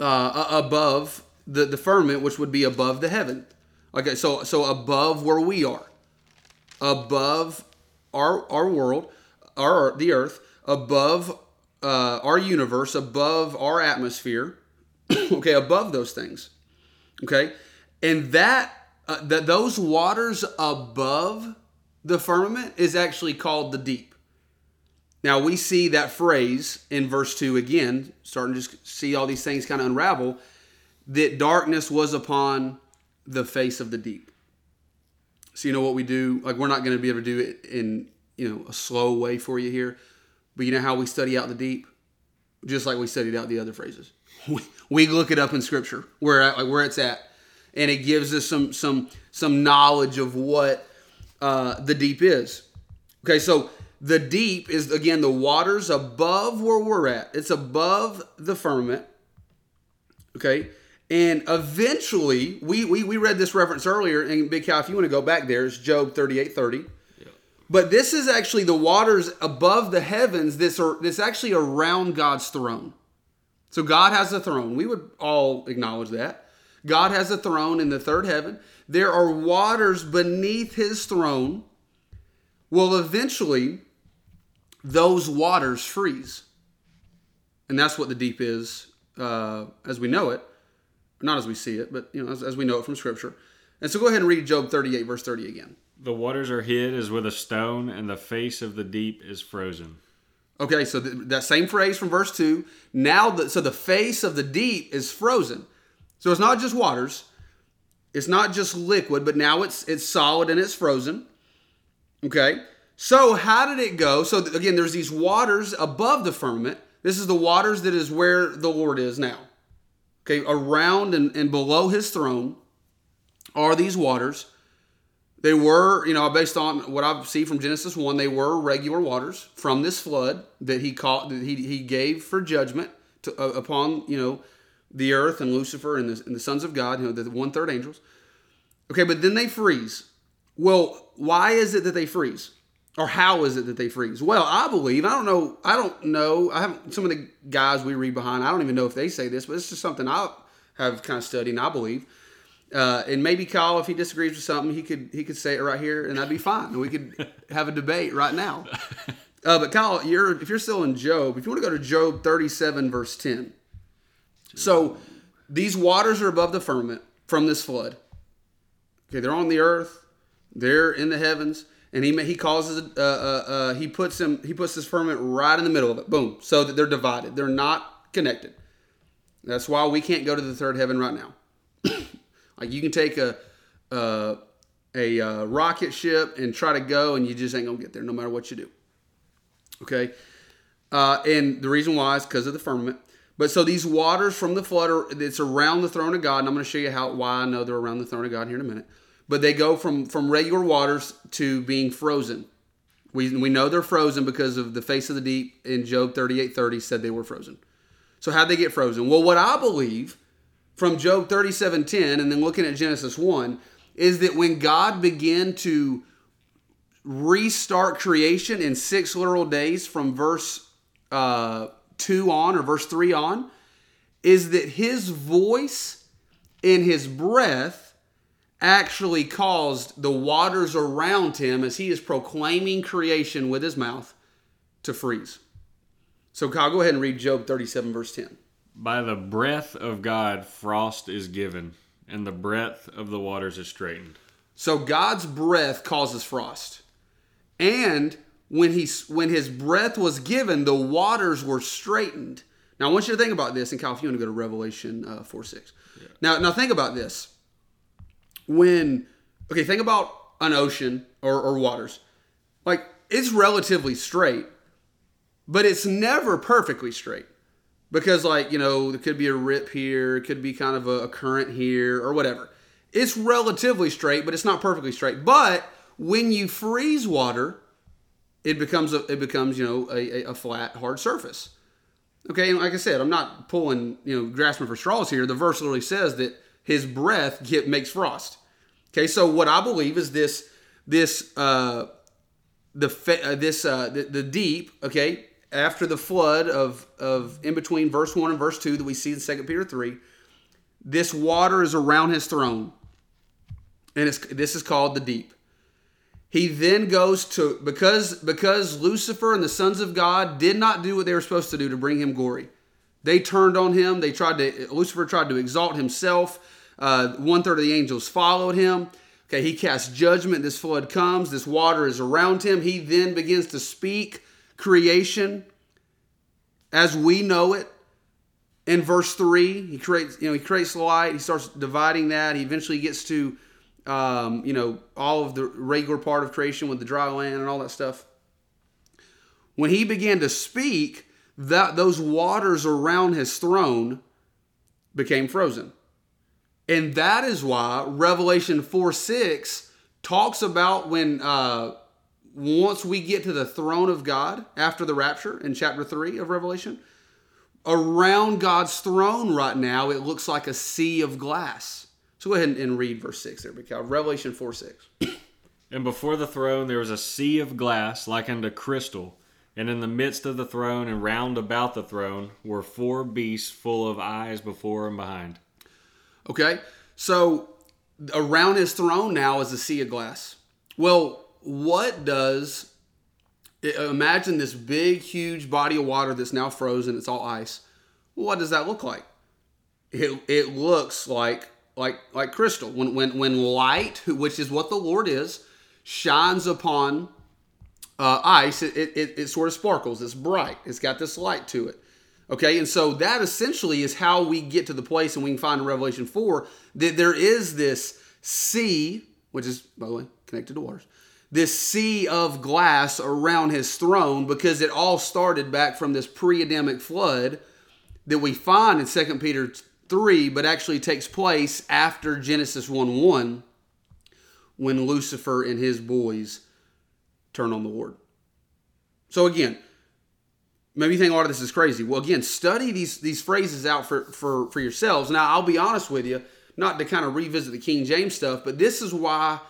B: uh, above the, the firmament, which would be above the heaven. Okay, so so above where we are, above our our world, our the earth, above uh, our universe, above our atmosphere. okay, above those things. Okay, and that uh, that those waters above the firmament is actually called the deep. Now we see that phrase in verse 2 again, starting to see all these things kind of unravel, that darkness was upon the face of the deep. So you know what we do? Like we're not going to be able to do it in, you know, a slow way for you here. But you know how we study out the deep? Just like we studied out the other phrases. We, we look it up in scripture where like where it's at. And it gives us some some some knowledge of what uh, the deep is. Okay, so the deep is again the waters above where we're at. It's above the firmament. Okay. And eventually, we, we, we read this reference earlier, and Big Cow, if you want to go back there, it's Job 38 30. But this is actually the waters above the heavens This are this actually around God's throne. So God has a throne. We would all acknowledge that. God has a throne in the third heaven. There are waters beneath his throne. Well, eventually, those waters freeze. And that's what the deep is uh, as we know it. Not as we see it, but you know, as, as we know it from Scripture. And so go ahead and read Job 38, verse 30 again.
A: The waters are hid as with a stone, and the face of the deep is frozen.
B: Okay, so th- that same phrase from verse 2. Now, the, so the face of the deep is frozen. So it's not just waters, it's not just liquid, but now it's it's solid and it's frozen. Okay, so how did it go? So again, there's these waters above the firmament. This is the waters that is where the Lord is now. Okay, around and, and below his throne are these waters. They were, you know, based on what I see from Genesis 1, they were regular waters from this flood that he caught, that he, he gave for judgment to, uh, upon, you know, the earth and Lucifer and the, and the sons of God, you know, the one third angels. Okay, but then they freeze. Well, why is it that they freeze? Or how is it that they freeze? Well, I believe, I don't know, I don't know. I haven't, some of the guys we read behind, I don't even know if they say this, but it's just something I have kind of studied and I believe. Uh, and maybe Kyle, if he disagrees with something, he could he could say it right here, and that'd be fine. And we could have a debate right now. Uh, but Kyle, you're if you're still in Job, if you want to go to Job 37 verse 10. So these waters are above the firmament from this flood. Okay, they're on the earth, they're in the heavens, and he he causes uh, uh, uh, he puts him he puts this firmament right in the middle of it. Boom, so that they're divided. They're not connected. That's why we can't go to the third heaven right now. like you can take a a uh, rocket ship and try to go, and you just ain't gonna get there, no matter what you do. Okay, uh, and the reason why is because of the firmament. But so these waters from the flood are it's around the throne of God, and I'm going to show you how why I know they're around the throne of God here in a minute. But they go from from regular waters to being frozen. We, we know they're frozen because of the face of the deep in Job 38:30 said they were frozen. So how'd they get frozen? Well, what I believe from Job 37:10 and then looking at Genesis 1 is that when God began to restart creation in six literal days from verse uh, 2 on or verse 3 on is that his voice and his breath actually caused the waters around him as he is proclaiming creation with his mouth to freeze. So, Kyle, go ahead and read Job 37, verse 10.
A: By the breath of God, frost is given, and the breath of the waters is straightened.
B: So, God's breath causes frost. And when he when his breath was given, the waters were straightened. Now I want you to think about this, and Kyle, if you want to go to Revelation uh, four six. Yeah. Now now think about this. When okay, think about an ocean or, or waters. Like it's relatively straight, but it's never perfectly straight because like you know there could be a rip here, it could be kind of a, a current here or whatever. It's relatively straight, but it's not perfectly straight. But when you freeze water, it becomes a, it becomes you know a, a flat hard surface. Okay, and like I said, I'm not pulling you know grasping for straws here. The verse literally says that his breath get, makes frost. Okay, so what I believe is this this uh, the uh, this uh, the, the deep. Okay, after the flood of of in between verse one and verse two that we see in Second Peter three, this water is around his throne, and it's this is called the deep. He then goes to because because Lucifer and the sons of God did not do what they were supposed to do to bring him glory. They turned on him. They tried to Lucifer tried to exalt himself. Uh, one third of the angels followed him. Okay, he casts judgment. This flood comes. This water is around him. He then begins to speak creation as we know it in verse 3 he creates you know he creates light he starts dividing that he eventually gets to um, you know all of the regular part of creation with the dry land and all that stuff when he began to speak that those waters around his throne became frozen and that is why revelation 4 6 talks about when uh, once we get to the throne of god after the rapture in chapter 3 of revelation around God's throne right now, it looks like a sea of glass. So go ahead and read verse 6 there, Mikhail. Revelation 4 6.
A: And before the throne there was a sea of glass like unto crystal, and in the midst of the throne and round about the throne were four beasts full of eyes before and behind.
B: Okay, so around his throne now is a sea of glass. Well, what does imagine this big, huge body of water that's now frozen. It's all ice. What does that look like? It, it looks like like like crystal. When when when light, which is what the Lord is, shines upon uh, ice, it, it, it sort of sparkles. It's bright. It's got this light to it. Okay, and so that essentially is how we get to the place, and we can find in Revelation 4 that there is this sea, which is, by the way, connected to waters, this sea of glass around his throne because it all started back from this pre-Adamic flood that we find in 2 Peter 3, but actually takes place after Genesis 1 1 when Lucifer and his boys turn on the Lord. So again, maybe you think a lot of this is crazy. Well, again, study these these phrases out for, for, for yourselves. Now, I'll be honest with you, not to kind of revisit the King James stuff, but this is why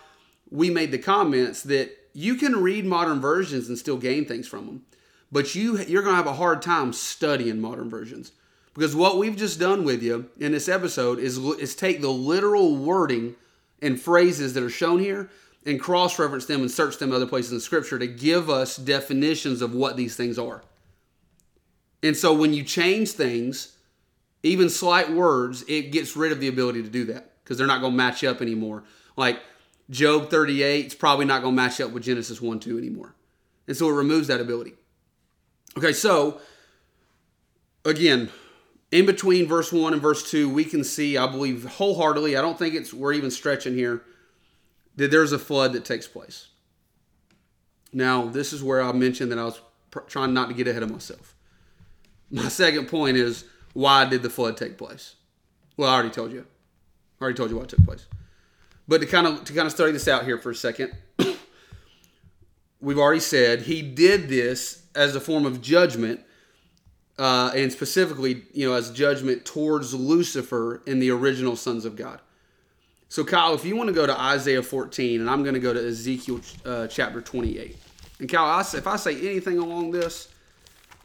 B: we made the comments that you can read modern versions and still gain things from them, but you you're going to have a hard time studying modern versions because what we've just done with you in this episode is is take the literal wording and phrases that are shown here and cross reference them and search them other places in scripture to give us definitions of what these things are. And so when you change things, even slight words, it gets rid of the ability to do that because they're not going to match up anymore. Like Job 38 is probably not going to match up with Genesis 1 2 anymore. And so it removes that ability. Okay, so again, in between verse 1 and verse 2, we can see, I believe wholeheartedly, I don't think it's we're even stretching here, that there's a flood that takes place. Now, this is where I mentioned that I was pr- trying not to get ahead of myself. My second point is why did the flood take place? Well, I already told you. I already told you why it took place. But to kind of to kind of study this out here for a second, we've already said he did this as a form of judgment, uh, and specifically, you know, as judgment towards Lucifer and the original sons of God. So, Kyle, if you want to go to Isaiah 14, and I'm going to go to Ezekiel uh, chapter 28. And Kyle, if I say anything along this,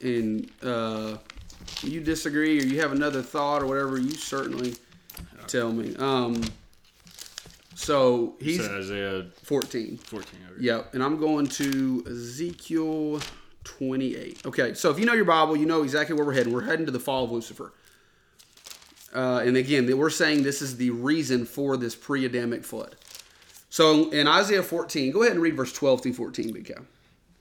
B: and uh, you disagree or you have another thought or whatever, you certainly tell me. Um, so he's
A: So Isaiah
B: 14.
A: 14. Okay.
B: Yep. And I'm going to Ezekiel 28. Okay. So if you know your Bible, you know exactly where we're heading. We're heading to the fall of Lucifer. Uh, and again, we're saying this is the reason for this pre Adamic flood. So in Isaiah 14, go ahead and read verse 12 through 14, Big Cow.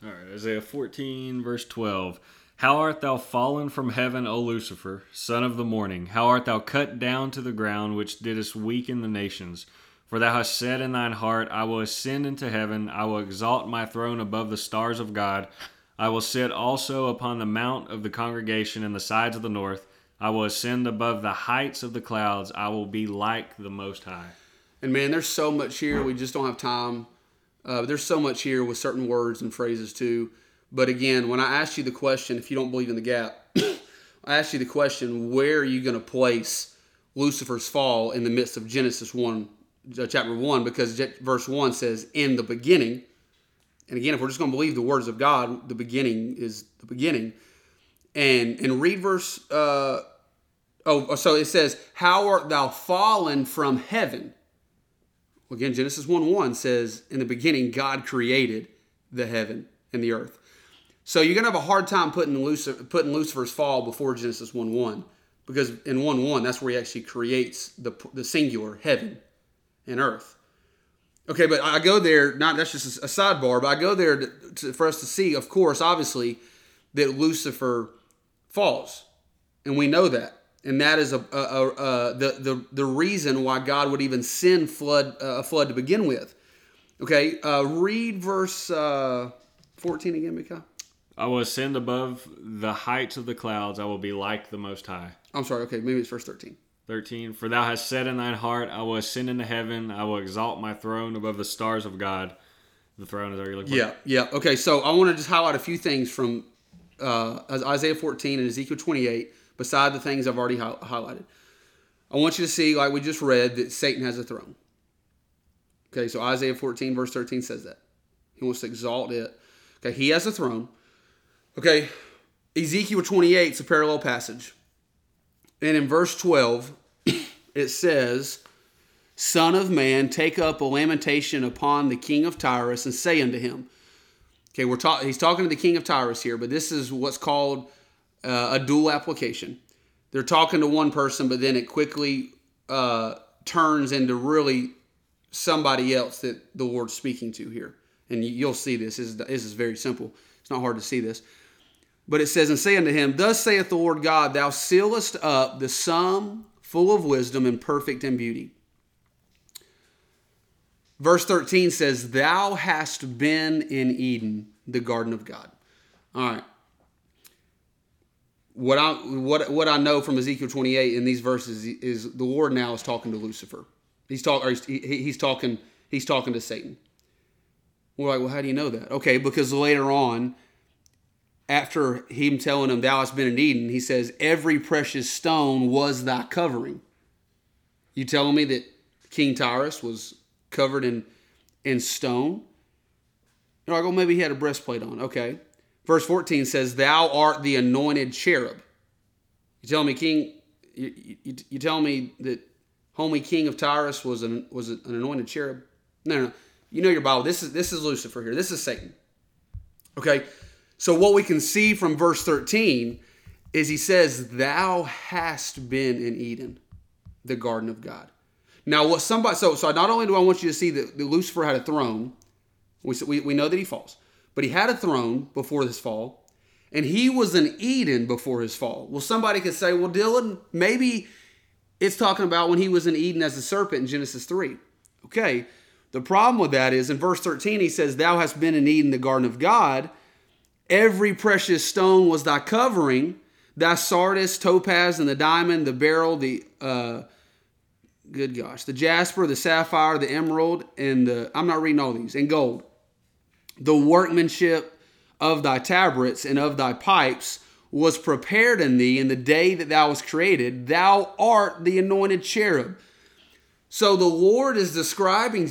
A: All right, Isaiah 14, verse 12. How art thou fallen from heaven, O Lucifer, son of the morning? How art thou cut down to the ground, which didst weaken the nations? For thou hast said in thine heart, I will ascend into heaven, I will exalt my throne above the stars of God. I will sit also upon the mount of the congregation in the sides of the north. I will ascend above the heights of the clouds. I will be like the Most High.
B: And man, there's so much here. We just don't have time. Uh, there's so much here with certain words and phrases too. But again, when I asked you the question, if you don't believe in the gap, I asked you the question, where are you going to place Lucifer's fall in the midst of Genesis 1, uh, chapter 1? Because verse 1 says, in the beginning. And again, if we're just going to believe the words of God, the beginning is the beginning. And and read verse, uh, oh, so it says, How art thou fallen from heaven? Well, again, Genesis 1 1 says, In the beginning, God created the heaven and the earth. So you're to have a hard time putting, Lucifer, putting Lucifer's fall before Genesis 1 1 because in 1 1, that's where he actually creates the, the singular heaven and earth. Okay, but I go there. Not that's just a sidebar, but I go there to, to, for us to see, of course, obviously, that Lucifer falls, and we know that, and that is a, a, a, a the, the the reason why God would even send flood uh, a flood to begin with. Okay, uh, read verse uh, fourteen again, Micah.
A: I will ascend above the heights of the clouds. I will be like the Most High.
B: I'm sorry. Okay, maybe it's verse thirteen.
A: 13 For thou hast said in thine heart, I will ascend into heaven, I will exalt my throne above the stars of God. The throne is there. You look
B: Yeah, yeah. Okay, so I want to just highlight a few things from uh, Isaiah 14 and Ezekiel 28, beside the things I've already hi- highlighted. I want you to see, like we just read, that Satan has a throne. Okay, so Isaiah 14, verse 13 says that. He wants to exalt it. Okay, he has a throne. Okay, Ezekiel 28 is a parallel passage. And in verse 12, it says, Son of man, take up a lamentation upon the king of Tyrus and say unto him. Okay, we're talking. He's talking to the king of Tyrus here, but this is what's called uh, a dual application. They're talking to one person, but then it quickly uh, turns into really somebody else that the Lord's speaking to here. And you'll see this. This is, this is very simple. It's not hard to see this. But it says, And say unto him, Thus saith the Lord God, Thou sealest up the sum full of wisdom and perfect in beauty. Verse 13 says, Thou hast been in Eden, the garden of God. All right. What I what what I know from Ezekiel 28 in these verses is the Lord now is talking to Lucifer. He's talking he's, he's talking he's talking to Satan. We're like, well, how do you know that? Okay, because later on, after him telling him, Thou hast been in Eden, he says, Every precious stone was thy covering. You telling me that King Tyrus was covered in in stone? And I go, maybe he had a breastplate on. Okay. Verse 14 says, Thou art the anointed cherub. You tell me, King, you, you, you tell me that homie King of Tyrus was an was an anointed cherub? No, no, no. You know your Bible. This is this is Lucifer here. This is Satan. Okay. So what we can see from verse 13 is he says, Thou hast been in Eden, the garden of God. Now, what somebody so so not only do I want you to see that, Lucifer had a throne, we, we, we know that he falls, but he had a throne before his fall, and he was in Eden before his fall. Well, somebody could say, well, Dylan, maybe it's talking about when he was in Eden as a serpent in Genesis 3. Okay, the problem with that is in verse 13, he says, Thou hast been in Eden, the garden of God. Every precious stone was thy covering, thy sardius, topaz, and the diamond, the beryl, the uh, good gosh, the jasper, the sapphire, the emerald, and the I'm not reading all these, and gold. The workmanship of thy tabrets and of thy pipes was prepared in thee in the day that thou was created. Thou art the anointed cherub. So the Lord is describing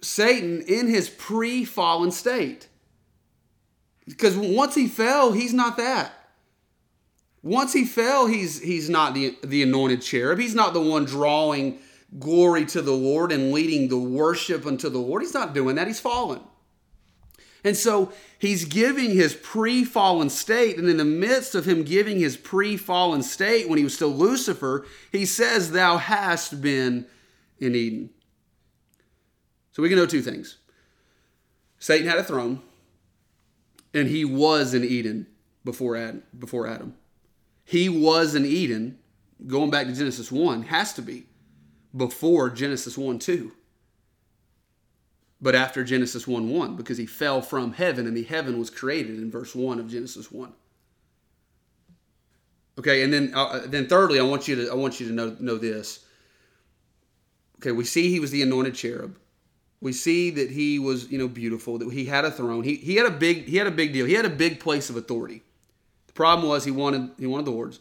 B: Satan in his pre-fallen state. Because once he fell, he's not that. Once he fell, he's he's not the the anointed cherub. He's not the one drawing glory to the Lord and leading the worship unto the Lord. He's not doing that. He's fallen. And so he's giving his pre fallen state. And in the midst of him giving his pre fallen state, when he was still Lucifer, he says, Thou hast been in Eden. So we can know two things Satan had a throne, and he was in Eden before Adam. Before Adam. He was in Eden, going back to Genesis 1, has to be before Genesis 1 2. But after Genesis 1 1, because he fell from heaven and the heaven was created in verse 1 of Genesis 1. Okay, and then uh, then thirdly, I want you to I want you to know know this. Okay, we see he was the anointed cherub. We see that he was, you know, beautiful, that he had a throne. He, he had a big he had a big deal. He had a big place of authority. The problem was he wanted he wanted the Lord's.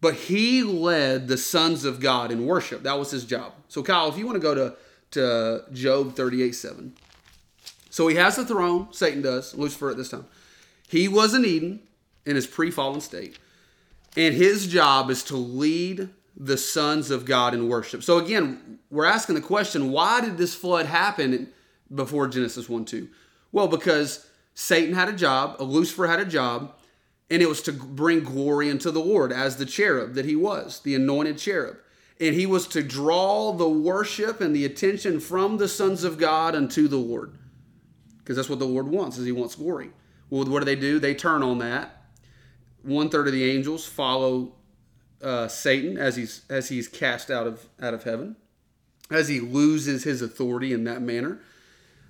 B: But he led the sons of God in worship. That was his job. So, Kyle, if you want to go to, to Job 38 7. So he has the throne, Satan does, Lucifer at this time. He was in Eden in his pre fallen state. And his job is to lead the sons of God in worship. So, again, we're asking the question why did this flood happen before Genesis 1 2? Well, because Satan had a job, Lucifer had a job, and it was to bring glory unto the Lord as the cherub that he was, the anointed cherub. and he was to draw the worship and the attention from the sons of God unto the Lord. Because that's what the Lord wants, is he wants glory. Well, what do they do? They turn on that. One third of the angels follow uh, Satan as he's as he's cast out of out of heaven, as he loses his authority in that manner,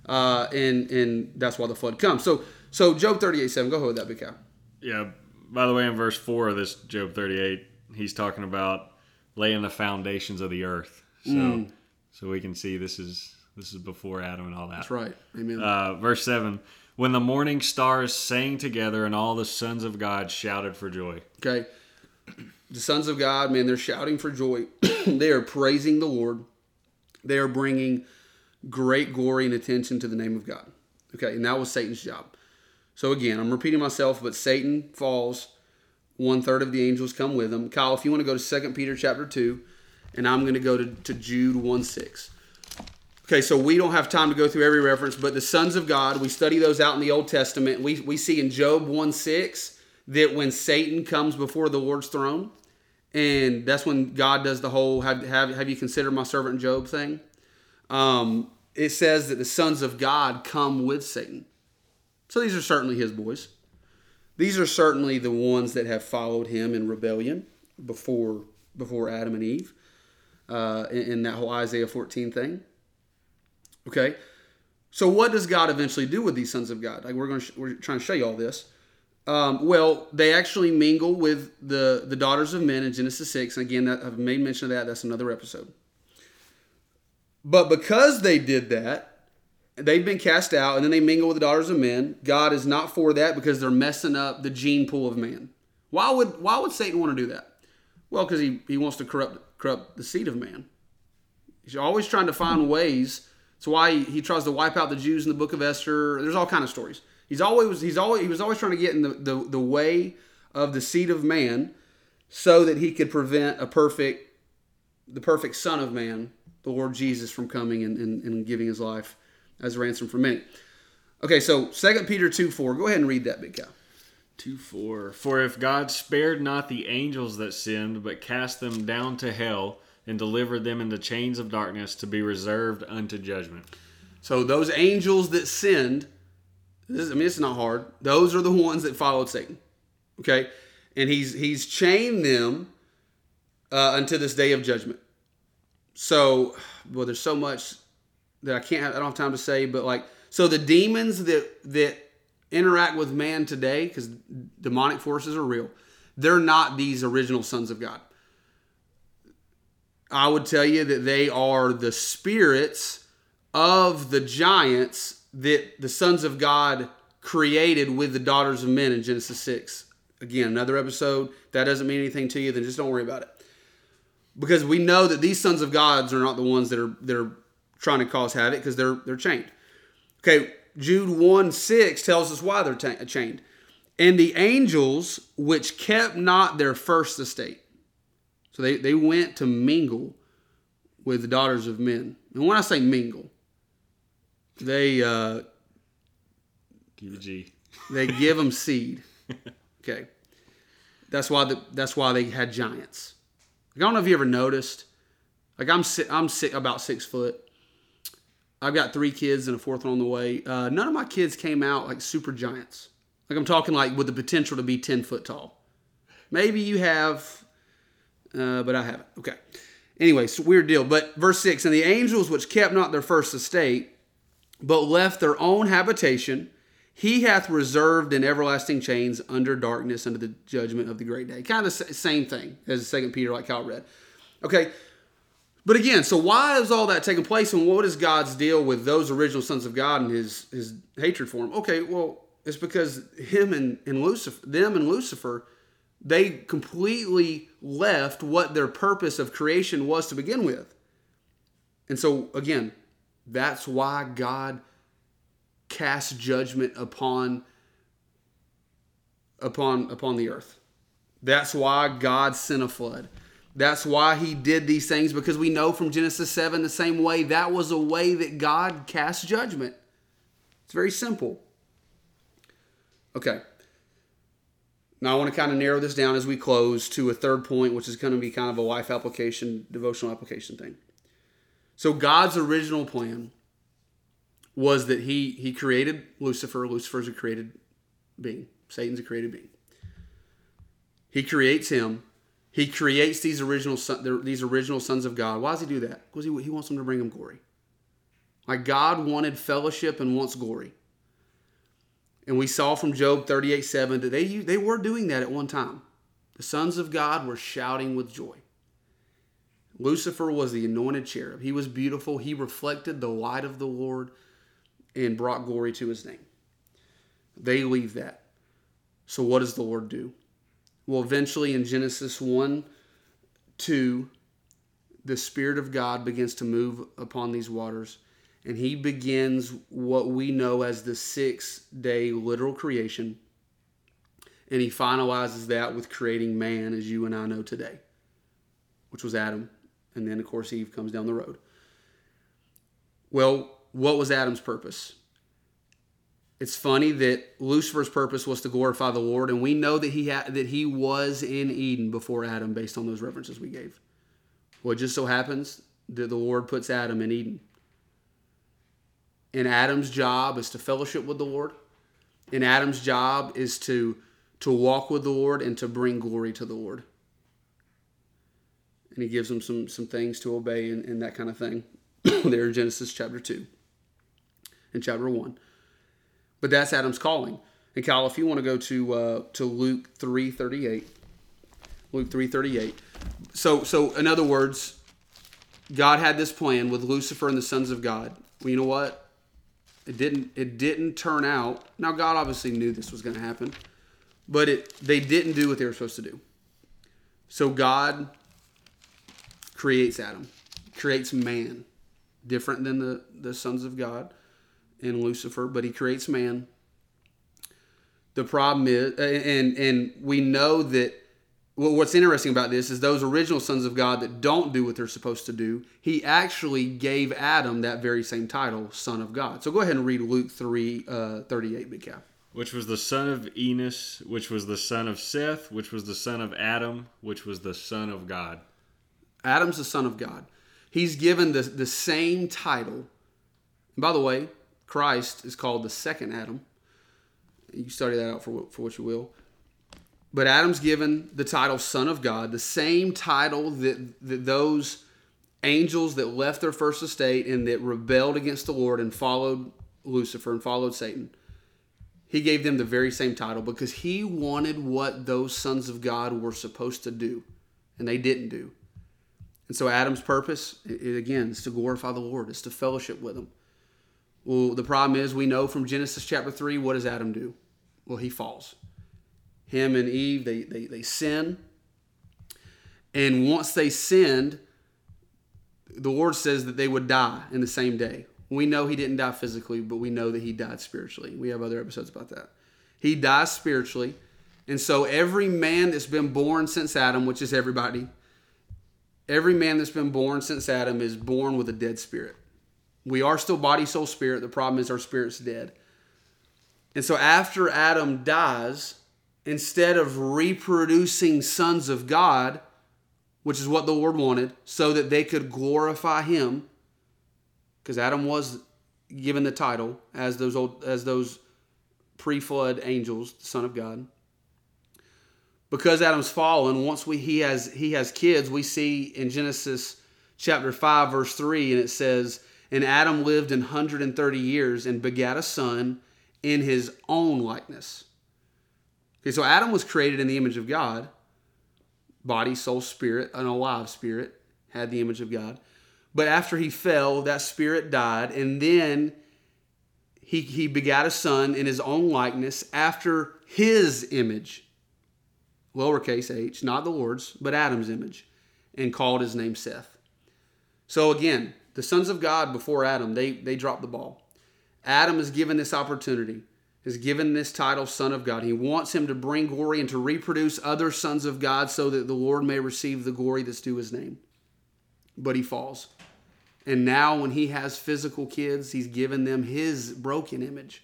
B: uh, and and that's why the flood comes. So so Job thirty eight seven. Go ahead with that, big cow.
A: Yeah. By the way, in verse four of this Job thirty eight, he's talking about laying the foundations of the earth. So so we can see this is this is before Adam and all that.
B: That's right. Amen.
A: Uh, verse 7 When the morning stars sang together and all the sons of God shouted for joy.
B: Okay. The sons of God, man, they're shouting for joy. they are praising the Lord. They are bringing great glory and attention to the name of God. Okay, and that was Satan's job. So again, I'm repeating myself, but Satan falls. One third of the angels come with him. Kyle, if you want to go to 2 Peter chapter 2, and I'm going to go to, to Jude 1 6. Okay, so we don't have time to go through every reference, but the sons of God, we study those out in the Old Testament. We, we see in Job 1 6 that when Satan comes before the Lord's throne, and that's when God does the whole have, have, have you considered my servant Job thing. Um, it says that the sons of God come with Satan. So these are certainly his boys. These are certainly the ones that have followed him in rebellion before before Adam and Eve uh, in, in that whole Isaiah 14 thing. Okay, so what does God eventually do with these sons of God? Like we're going, to, we're trying to show you all this. Um, well, they actually mingle with the the daughters of men in Genesis six. And again, that, I've made mention of that. That's another episode. But because they did that, they've been cast out, and then they mingle with the daughters of men. God is not for that because they're messing up the gene pool of man. Why would why would Satan want to do that? Well, because he, he wants to corrupt corrupt the seed of man. He's always trying to find ways. That's why he, he tries to wipe out the Jews in the book of Esther. There's all kind of stories. He's always he's always he was always trying to get in the, the, the way of the seed of man so that he could prevent a perfect the perfect son of man, the Lord Jesus, from coming and, and, and giving his life as a ransom for many. Okay, so 2 Peter 2 4. Go ahead and read that, big cow.
A: 2 4 For if God spared not the angels that sinned, but cast them down to hell, and delivered them into chains of darkness to be reserved unto judgment.
B: So those angels that sinned, this is, I mean, it's not hard. Those are the ones that followed Satan. Okay, and he's he's chained them uh, unto this day of judgment. So, well, there's so much that I can't. I don't have time to say, but like, so the demons that that interact with man today, because demonic forces are real, they're not these original sons of God. I would tell you that they are the spirits of the giants that the sons of God created with the daughters of men in Genesis 6. Again, another episode. That doesn't mean anything to you, then just don't worry about it. Because we know that these sons of gods are not the ones that are that are trying to cause havoc because they're they're chained. Okay, Jude 1 6 tells us why they're ta- chained. And the angels which kept not their first estate. So they, they went to mingle with the daughters of men. And when I say mingle, they uh,
A: give a G.
B: they give them seed. Okay, that's why the, that's why they had giants. I don't know if you ever noticed. Like I'm si- I'm si- about six foot. I've got three kids and a fourth one on the way. Uh, none of my kids came out like super giants. Like I'm talking like with the potential to be ten foot tall. Maybe you have, uh, but I haven't. Okay. Anyway, so weird deal. But verse six, and the angels which kept not their first estate, but left their own habitation, he hath reserved in everlasting chains under darkness under the judgment of the great day. Kind of same thing as Second Peter, like Kyle read. Okay, but again, so why is all that taking place, and what is God's deal with those original sons of God and his his hatred for them? Okay, well, it's because him and, and Lucifer, them and Lucifer, they completely left what their purpose of creation was to begin with. And so again, that's why God cast judgment upon upon upon the earth. That's why God sent a flood. That's why he did these things because we know from Genesis 7 the same way that was a way that God cast judgment. It's very simple. Okay. Now I want to kind of narrow this down as we close to a third point, which is going to be kind of a life application, devotional application thing. So God's original plan was that he he created Lucifer. Lucifer's a created being. Satan's a created being. He creates him. He creates these original son, these original sons of God. Why does he do that? Because he, he wants them to bring him glory. Like God wanted fellowship and wants glory. And we saw from Job 38 7 that they, they were doing that at one time. The sons of God were shouting with joy. Lucifer was the anointed cherub. He was beautiful. He reflected the light of the Lord and brought glory to his name. They leave that. So, what does the Lord do? Well, eventually in Genesis 1 2, the Spirit of God begins to move upon these waters and he begins what we know as the six day literal creation. And he finalizes that with creating man as you and I know today, which was Adam. And then, of course, Eve comes down the road. Well, what was Adam's purpose? It's funny that Lucifer's purpose was to glorify the Lord, and we know that he that he was in Eden before Adam, based on those references we gave. Well, it just so happens that the Lord puts Adam in Eden. And Adam's job is to fellowship with the Lord. And Adam's job is to, to walk with the Lord and to bring glory to the Lord. And he gives them some, some things to obey and, and that kind of thing there in Genesis chapter 2 and chapter 1. But that's Adam's calling. And Kyle, if you want to go to uh, to Luke 3:38, Luke 3:38. So so in other words, God had this plan with Lucifer and the sons of God. Well, you know what? It didn't it didn't turn out. Now God obviously knew this was going to happen, but it they didn't do what they were supposed to do. So God creates Adam, creates man, different than the the sons of God and Lucifer, but he creates man. The problem is and and we know that well, what's interesting about this is those original sons of God that don't do what they're supposed to do, he actually gave Adam that very same title, Son of God. So go ahead and read Luke 3 uh, 38, Big Cap.
A: Which was the son of Enos, which was the son of Seth, which was the son of Adam, which was the son of God.
B: Adam's the son of God. He's given the, the same title. And by the way, Christ is called the second Adam. You study that out for, for what you will. But Adam's given the title Son of God, the same title that, that those angels that left their first estate and that rebelled against the Lord and followed Lucifer and followed Satan. He gave them the very same title because he wanted what those sons of God were supposed to do, and they didn't do. And so Adam's purpose, again, is to glorify the Lord, is to fellowship with him. Well, the problem is we know from Genesis chapter 3, what does Adam do? Well, he falls him and Eve, they, they, they sin. And once they sinned, the Lord says that they would die in the same day. We know he didn't die physically, but we know that he died spiritually. We have other episodes about that. He dies spiritually. And so every man that's been born since Adam, which is everybody, every man that's been born since Adam is born with a dead spirit. We are still body, soul, spirit. The problem is our spirit's dead. And so after Adam dies, instead of reproducing sons of God, which is what the Lord wanted, so that they could glorify Him, because Adam was given the title as those old as those pre-flood angels, the Son of God. Because Adam's fallen, once we he has he has kids, we see in Genesis chapter five, verse three, and it says, "And Adam lived an hundred and thirty years and begat a son in his own likeness." Okay, so Adam was created in the image of God body, soul, spirit, an alive spirit, had the image of God. But after he fell, that spirit died, and then he, he begat a son in his own likeness after his image, lowercase h, not the Lord's, but Adam's image, and called his name Seth. So again, the sons of God before Adam, they, they dropped the ball. Adam is given this opportunity is given this title, Son of God. He wants him to bring glory and to reproduce other sons of God so that the Lord may receive the glory that's due his name. But he falls. And now, when he has physical kids, he's given them his broken image.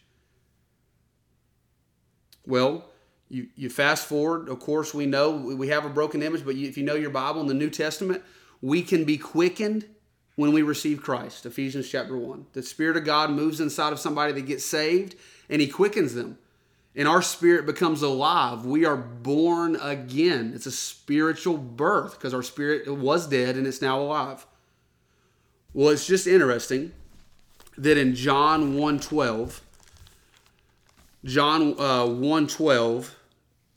B: Well, You, you fast forward, of course, we know we have a broken image, but you, if you know your Bible in the New Testament, we can be quickened when we receive Christ. Ephesians chapter 1. The Spirit of God moves inside of somebody that gets saved and He quickens them. And our spirit becomes alive. We are born again. It's a spiritual birth because our spirit was dead and it's now alive. Well, it's just interesting that in John 1:12, John uh, 1:12,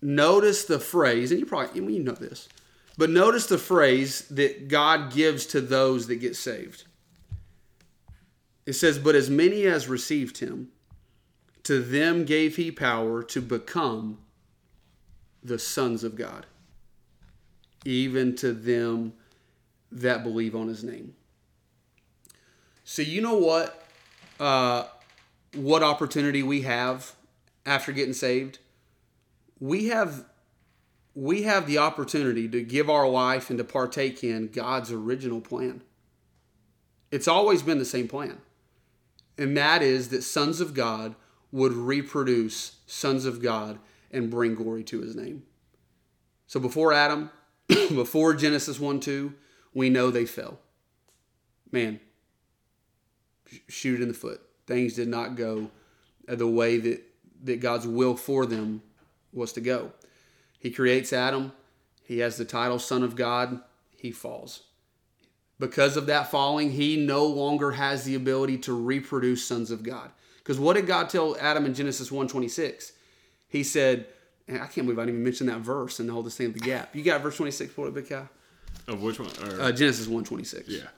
B: notice the phrase, and you probably you know this, but notice the phrase that God gives to those that get saved. It says, "But as many as received him, to them gave he power to become the sons of God, even to them that believe on his name." So you know what? Uh, what opportunity we have after getting saved? We have we have the opportunity to give our life and to partake in God's original plan. It's always been the same plan. And that is that sons of God would reproduce sons of God and bring glory to his name. So before Adam, before Genesis 1 2, we know they fell. Man, shoot in the foot. Things did not go the way that, that God's will for them was to go. He creates Adam. He has the title Son of God. He falls. Because of that falling, he no longer has the ability to reproduce sons of God. Because what did God tell Adam in Genesis 1.26? He said, I can't believe I didn't even mention that verse and the whole this thing of the gap. You got verse 26 for it, Big Guy?
A: Of which one? Or,
B: Uh, Genesis 1.26.
A: yeah.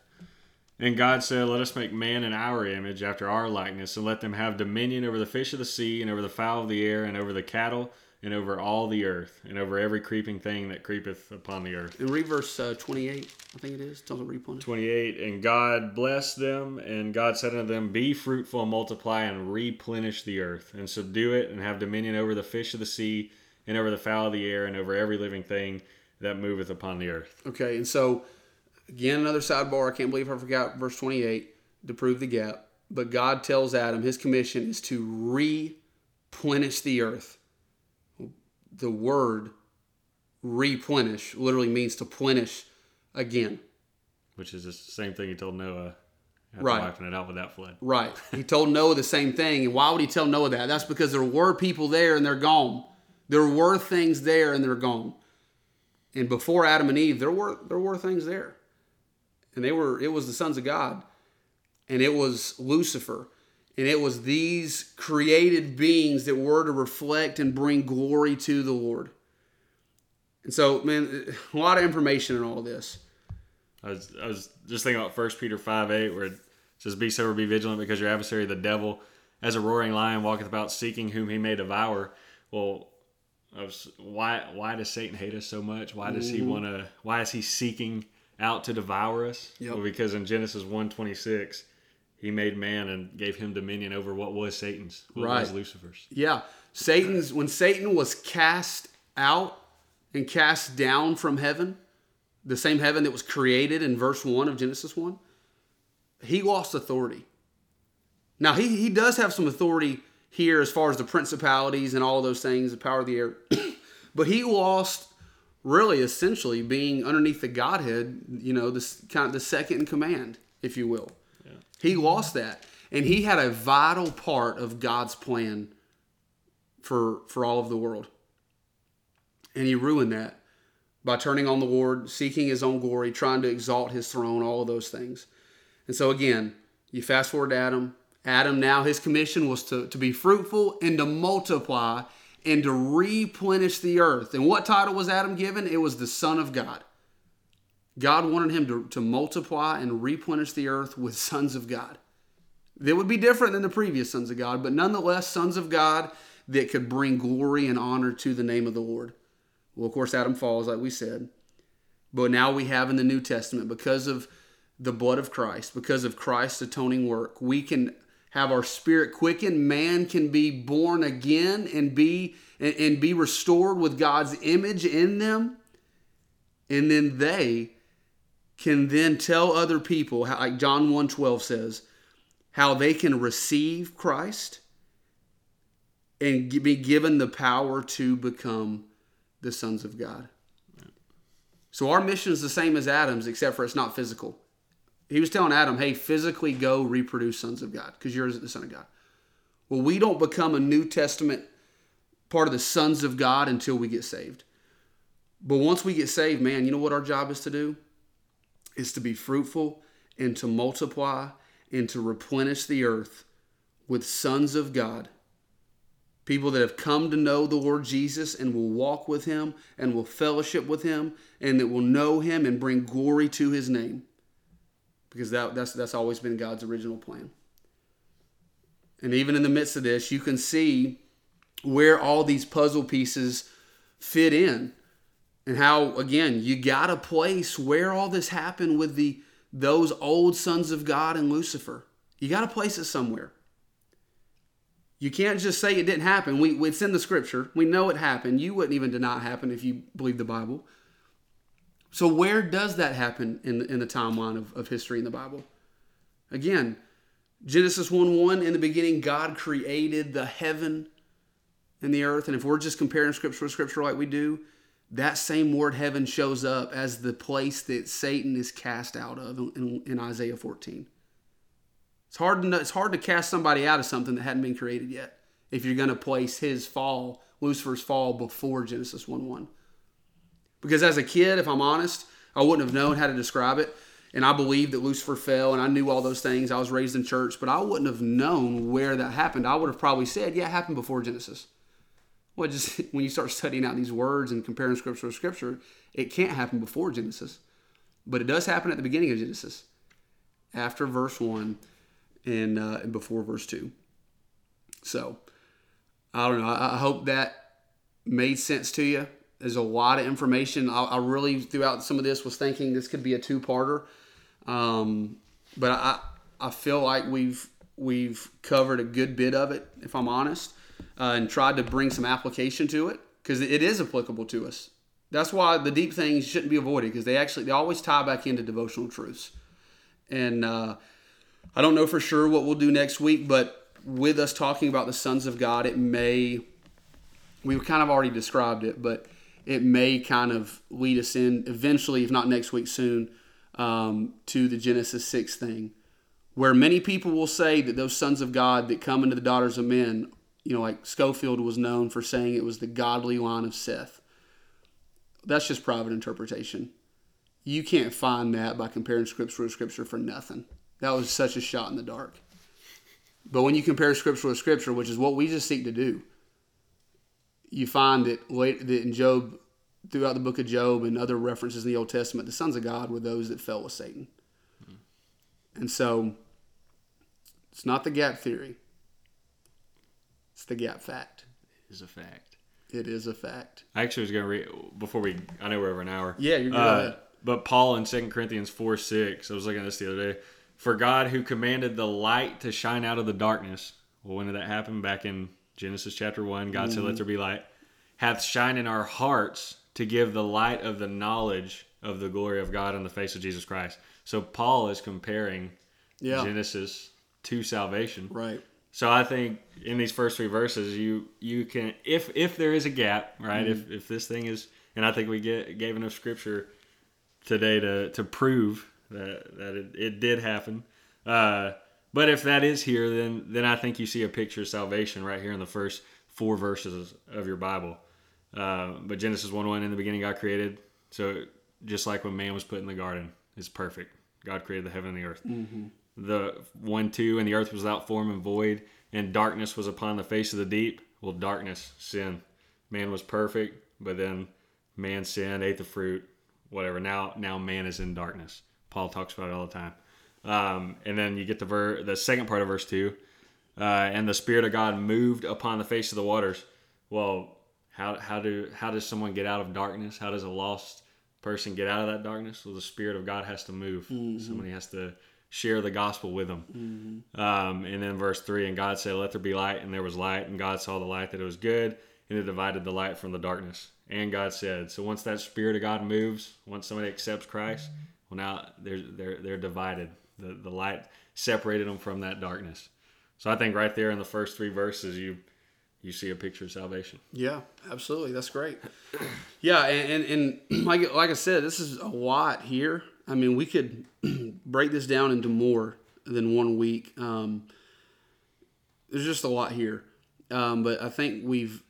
A: And God said, Let us make man in our image, after our likeness, and let them have dominion over the fish of the sea, and over the fowl of the air, and over the cattle, and over all the earth, and over every creeping thing that creepeth upon the earth.
B: And read verse uh, 28, I think it is. Tells a replenish.
A: 28 And God blessed them, and God said unto them, Be fruitful and multiply, and replenish the earth, and subdue it, and have dominion over the fish of the sea, and over the fowl of the air, and over every living thing that moveth upon the earth.
B: Okay, and so again, another sidebar. I can't believe I forgot verse 28 to prove the gap. But God tells Adam his commission is to replenish the earth. The word replenish literally means to plenish again.
A: Which is the same thing he told Noah after
B: Right.
A: wiping it out with that flood.
B: Right. He told Noah the same thing. And why would he tell Noah that? That's because there were people there and they're gone. There were things there and they're gone. And before Adam and Eve, there were there were things there. And they were it was the sons of God. And it was Lucifer. And it was these created beings that were to reflect and bring glory to the Lord. And so, man, a lot of information in all this.
A: I was, I was just thinking about 1 Peter 5 8, where it says, Be sober, be vigilant, because your adversary, the devil, as a roaring lion, walketh about seeking whom he may devour. Well, I was, why why does Satan hate us so much? Why does he mm-hmm. want to, why is he seeking out to devour us?
B: Yep.
A: Well, because in Genesis one twenty six, he made man and gave him dominion over what was Satan's, what was Lucifer's.
B: Yeah. Satan's when Satan was cast out and cast down from heaven, the same heaven that was created in verse 1 of Genesis 1, he lost authority. Now he, he does have some authority here as far as the principalities and all those things, the power of the air. but he lost really essentially being underneath the Godhead, you know, this kind of the second in command, if you will. He lost that. And he had a vital part of God's plan for for all of the world. And he ruined that by turning on the Lord, seeking his own glory, trying to exalt his throne, all of those things. And so again, you fast forward to Adam. Adam now his commission was to, to be fruitful and to multiply and to replenish the earth. And what title was Adam given? It was the Son of God. God wanted him to, to multiply and replenish the earth with sons of God. They would be different than the previous sons of God, but nonetheless, sons of God that could bring glory and honor to the name of the Lord. Well, of course, Adam falls, like we said. But now we have in the New Testament, because of the blood of Christ, because of Christ's atoning work, we can have our spirit quickened. Man can be born again and be and, and be restored with God's image in them. And then they can then tell other people, how, like John 1.12 says, how they can receive Christ and be given the power to become the sons of God. So our mission is the same as Adam's, except for it's not physical. He was telling Adam, hey, physically go reproduce sons of God because you're the son of God. Well, we don't become a New Testament part of the sons of God until we get saved. But once we get saved, man, you know what our job is to do? Is to be fruitful and to multiply and to replenish the earth with sons of God. People that have come to know the Lord Jesus and will walk with him and will fellowship with him and that will know him and bring glory to his name. Because that, that's, that's always been God's original plan. And even in the midst of this, you can see where all these puzzle pieces fit in and how again you got a place where all this happened with the those old sons of God and Lucifer. You got to place it somewhere. You can't just say it didn't happen. We, it's in the scripture. We know it happened. You wouldn't even deny it happened if you believe the Bible. So where does that happen in the, in the timeline of, of history in the Bible? Again, Genesis 1 1, in the beginning, God created the heaven and the earth. And if we're just comparing scripture with scripture like we do, that same word heaven shows up as the place that Satan is cast out of in, in Isaiah 14. It's hard, to it's hard to cast somebody out of something that hadn't been created yet if you're going to place his fall, Lucifer's fall, before Genesis 1 1. Because as a kid, if I'm honest, I wouldn't have known how to describe it. And I believed that Lucifer fell, and I knew all those things. I was raised in church, but I wouldn't have known where that happened. I would have probably said, yeah, it happened before Genesis. Well, just when you start studying out these words and comparing scripture to scripture, it can't happen before Genesis. But it does happen at the beginning of Genesis, after verse 1 and, uh, and before verse 2. So, I don't know. I, I hope that made sense to you. There's a lot of information. I, I really, throughout some of this, was thinking this could be a two parter. Um, but I, I feel like we've we've covered a good bit of it, if I'm honest, uh, and tried to bring some application to it because it is applicable to us. That's why the deep things shouldn't be avoided because they actually they always tie back into devotional truths. And uh, I don't know for sure what we'll do next week, but with us talking about the sons of God, it may we've kind of already described it, but it may kind of lead us in eventually, if not next week, soon, um, to the Genesis 6 thing, where many people will say that those sons of God that come into the daughters of men, you know, like Scofield was known for saying it was the godly line of Seth. That's just private interpretation. You can't find that by comparing scripture to scripture for nothing. That was such a shot in the dark. But when you compare scripture with scripture, which is what we just seek to do, you find that late that in Job, throughout the book of Job and other references in the Old Testament, the sons of God were those that fell with Satan. Hmm. And so it's not the gap theory. It's the gap fact.
A: Is a fact.
B: It is a fact.
A: I actually was going to read before we. I know we're over an hour.
B: Yeah, you're good.
A: Uh, but Paul in 2 Corinthians 4 6, I was looking at this the other day. For God, who commanded the light to shine out of the darkness. Well, when did that happen? Back in Genesis chapter 1, God
B: Mm-hmm.
A: said, Let there be light. Hath shine in our hearts to give the light of the knowledge of the glory of God in the face of Jesus Christ. So Paul is comparing
B: Yeah.
A: Genesis to salvation.
B: Right.
A: So I think in these first three verses, you you can if if there is a gap, right? If if this thing is, and I think we get gave enough scripture today to to prove that that it, it did happen. Uh, but if that is here, then then I think you see a picture of salvation right here in the first four verses of your Bible. Uh, but Genesis one one in the beginning God created. So just like when man was put in the garden, it's perfect. God created the heaven and the earth the one two and the earth was without form and void and darkness was upon the face of the deep. Well darkness sin. Man was perfect but then man sinned ate the fruit whatever. Now now man is in darkness. Paul talks about it all the time. Um, and then you get the ver- the second part of verse 2 uh, and the spirit of god moved upon the face of the waters. Well how, how do how does someone get out of darkness? How does a lost person get out of that darkness? Well the spirit of god has to move. Somebody has to share the gospel with them. Um, and then verse 3 And God said, Let there be light, and there was light. And God saw the light that it was good, and it divided the light from the darkness. And God said, So once that Spirit of God moves, once somebody accepts Christ, well, now they're, they're, they're divided. The, the light separated them from that darkness. So I think right there in the first three verses, you you see a picture of salvation.
B: Yeah, absolutely. That's great. Yeah, and, and, and like like I said, this is a lot here. I mean, we could break this down into more than one week. Um, there's just a lot here, um, but I think we've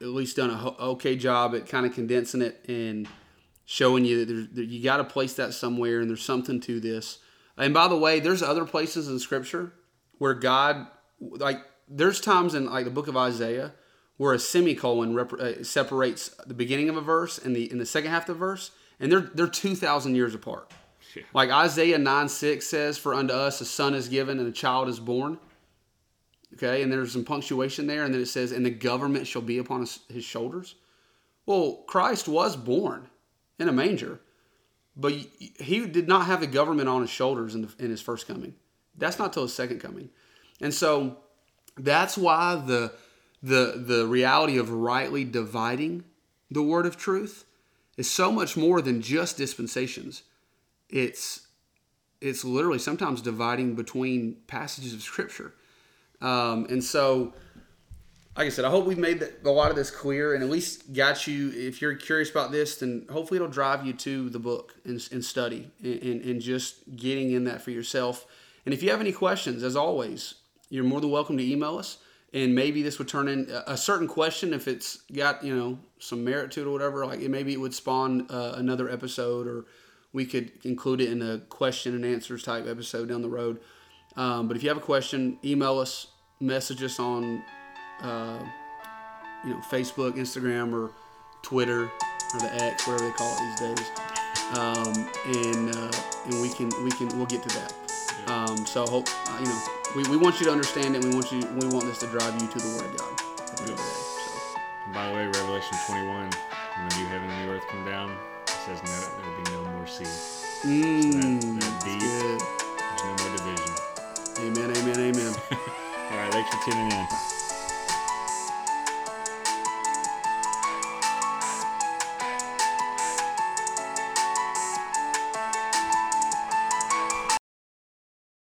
B: at least done a ho- okay job at kind of condensing it and showing you that, that you got to place that somewhere, and there's something to this. And by the way, there's other places in Scripture where God, like, there's times in like the book of Isaiah where a semicolon rep- uh, separates the beginning of a verse and the in the second half of the verse, and they're they're two thousand years apart.
A: Yeah.
B: Like Isaiah nine six says, "For unto us a son is given and a child is born." Okay, and there's some punctuation there, and then it says, "And the government shall be upon his, his shoulders." Well, Christ was born in a manger, but he did not have the government on his shoulders in, the, in his first coming. That's not till his second coming, and so that's why the the the reality of rightly dividing the word of truth is so much more than just dispensations. It's it's literally sometimes dividing between passages of scripture. Um, and so, like I said, I hope we've made a lot of this clear and at least got you. If you're curious about this, then hopefully it'll drive you to the book and, and study and, and just getting in that for yourself. And if you have any questions, as always, you're more than welcome to email us. And maybe this would turn in a certain question if it's got you know some merit to it or whatever. Like maybe it would spawn uh, another episode, or we could include it in a question and answers type episode down the road. Um, but if you have a question, email us, message us on uh, you know Facebook, Instagram, or Twitter, or the X, whatever they call it these days. Um, and uh, and we can we can we'll get to that. Um, so hope uh, you know we, we want you to understand it. We want you we want this to drive you to the Word of God. at the end of the day, so.
A: By the way, Revelation 21, when the new heaven and new earth come down, it says no, there will be no more sea.
B: Mm,
A: that
B: that's
A: deep. There's no more division.
B: Amen, amen, amen.
A: All right, thanks for tuning in.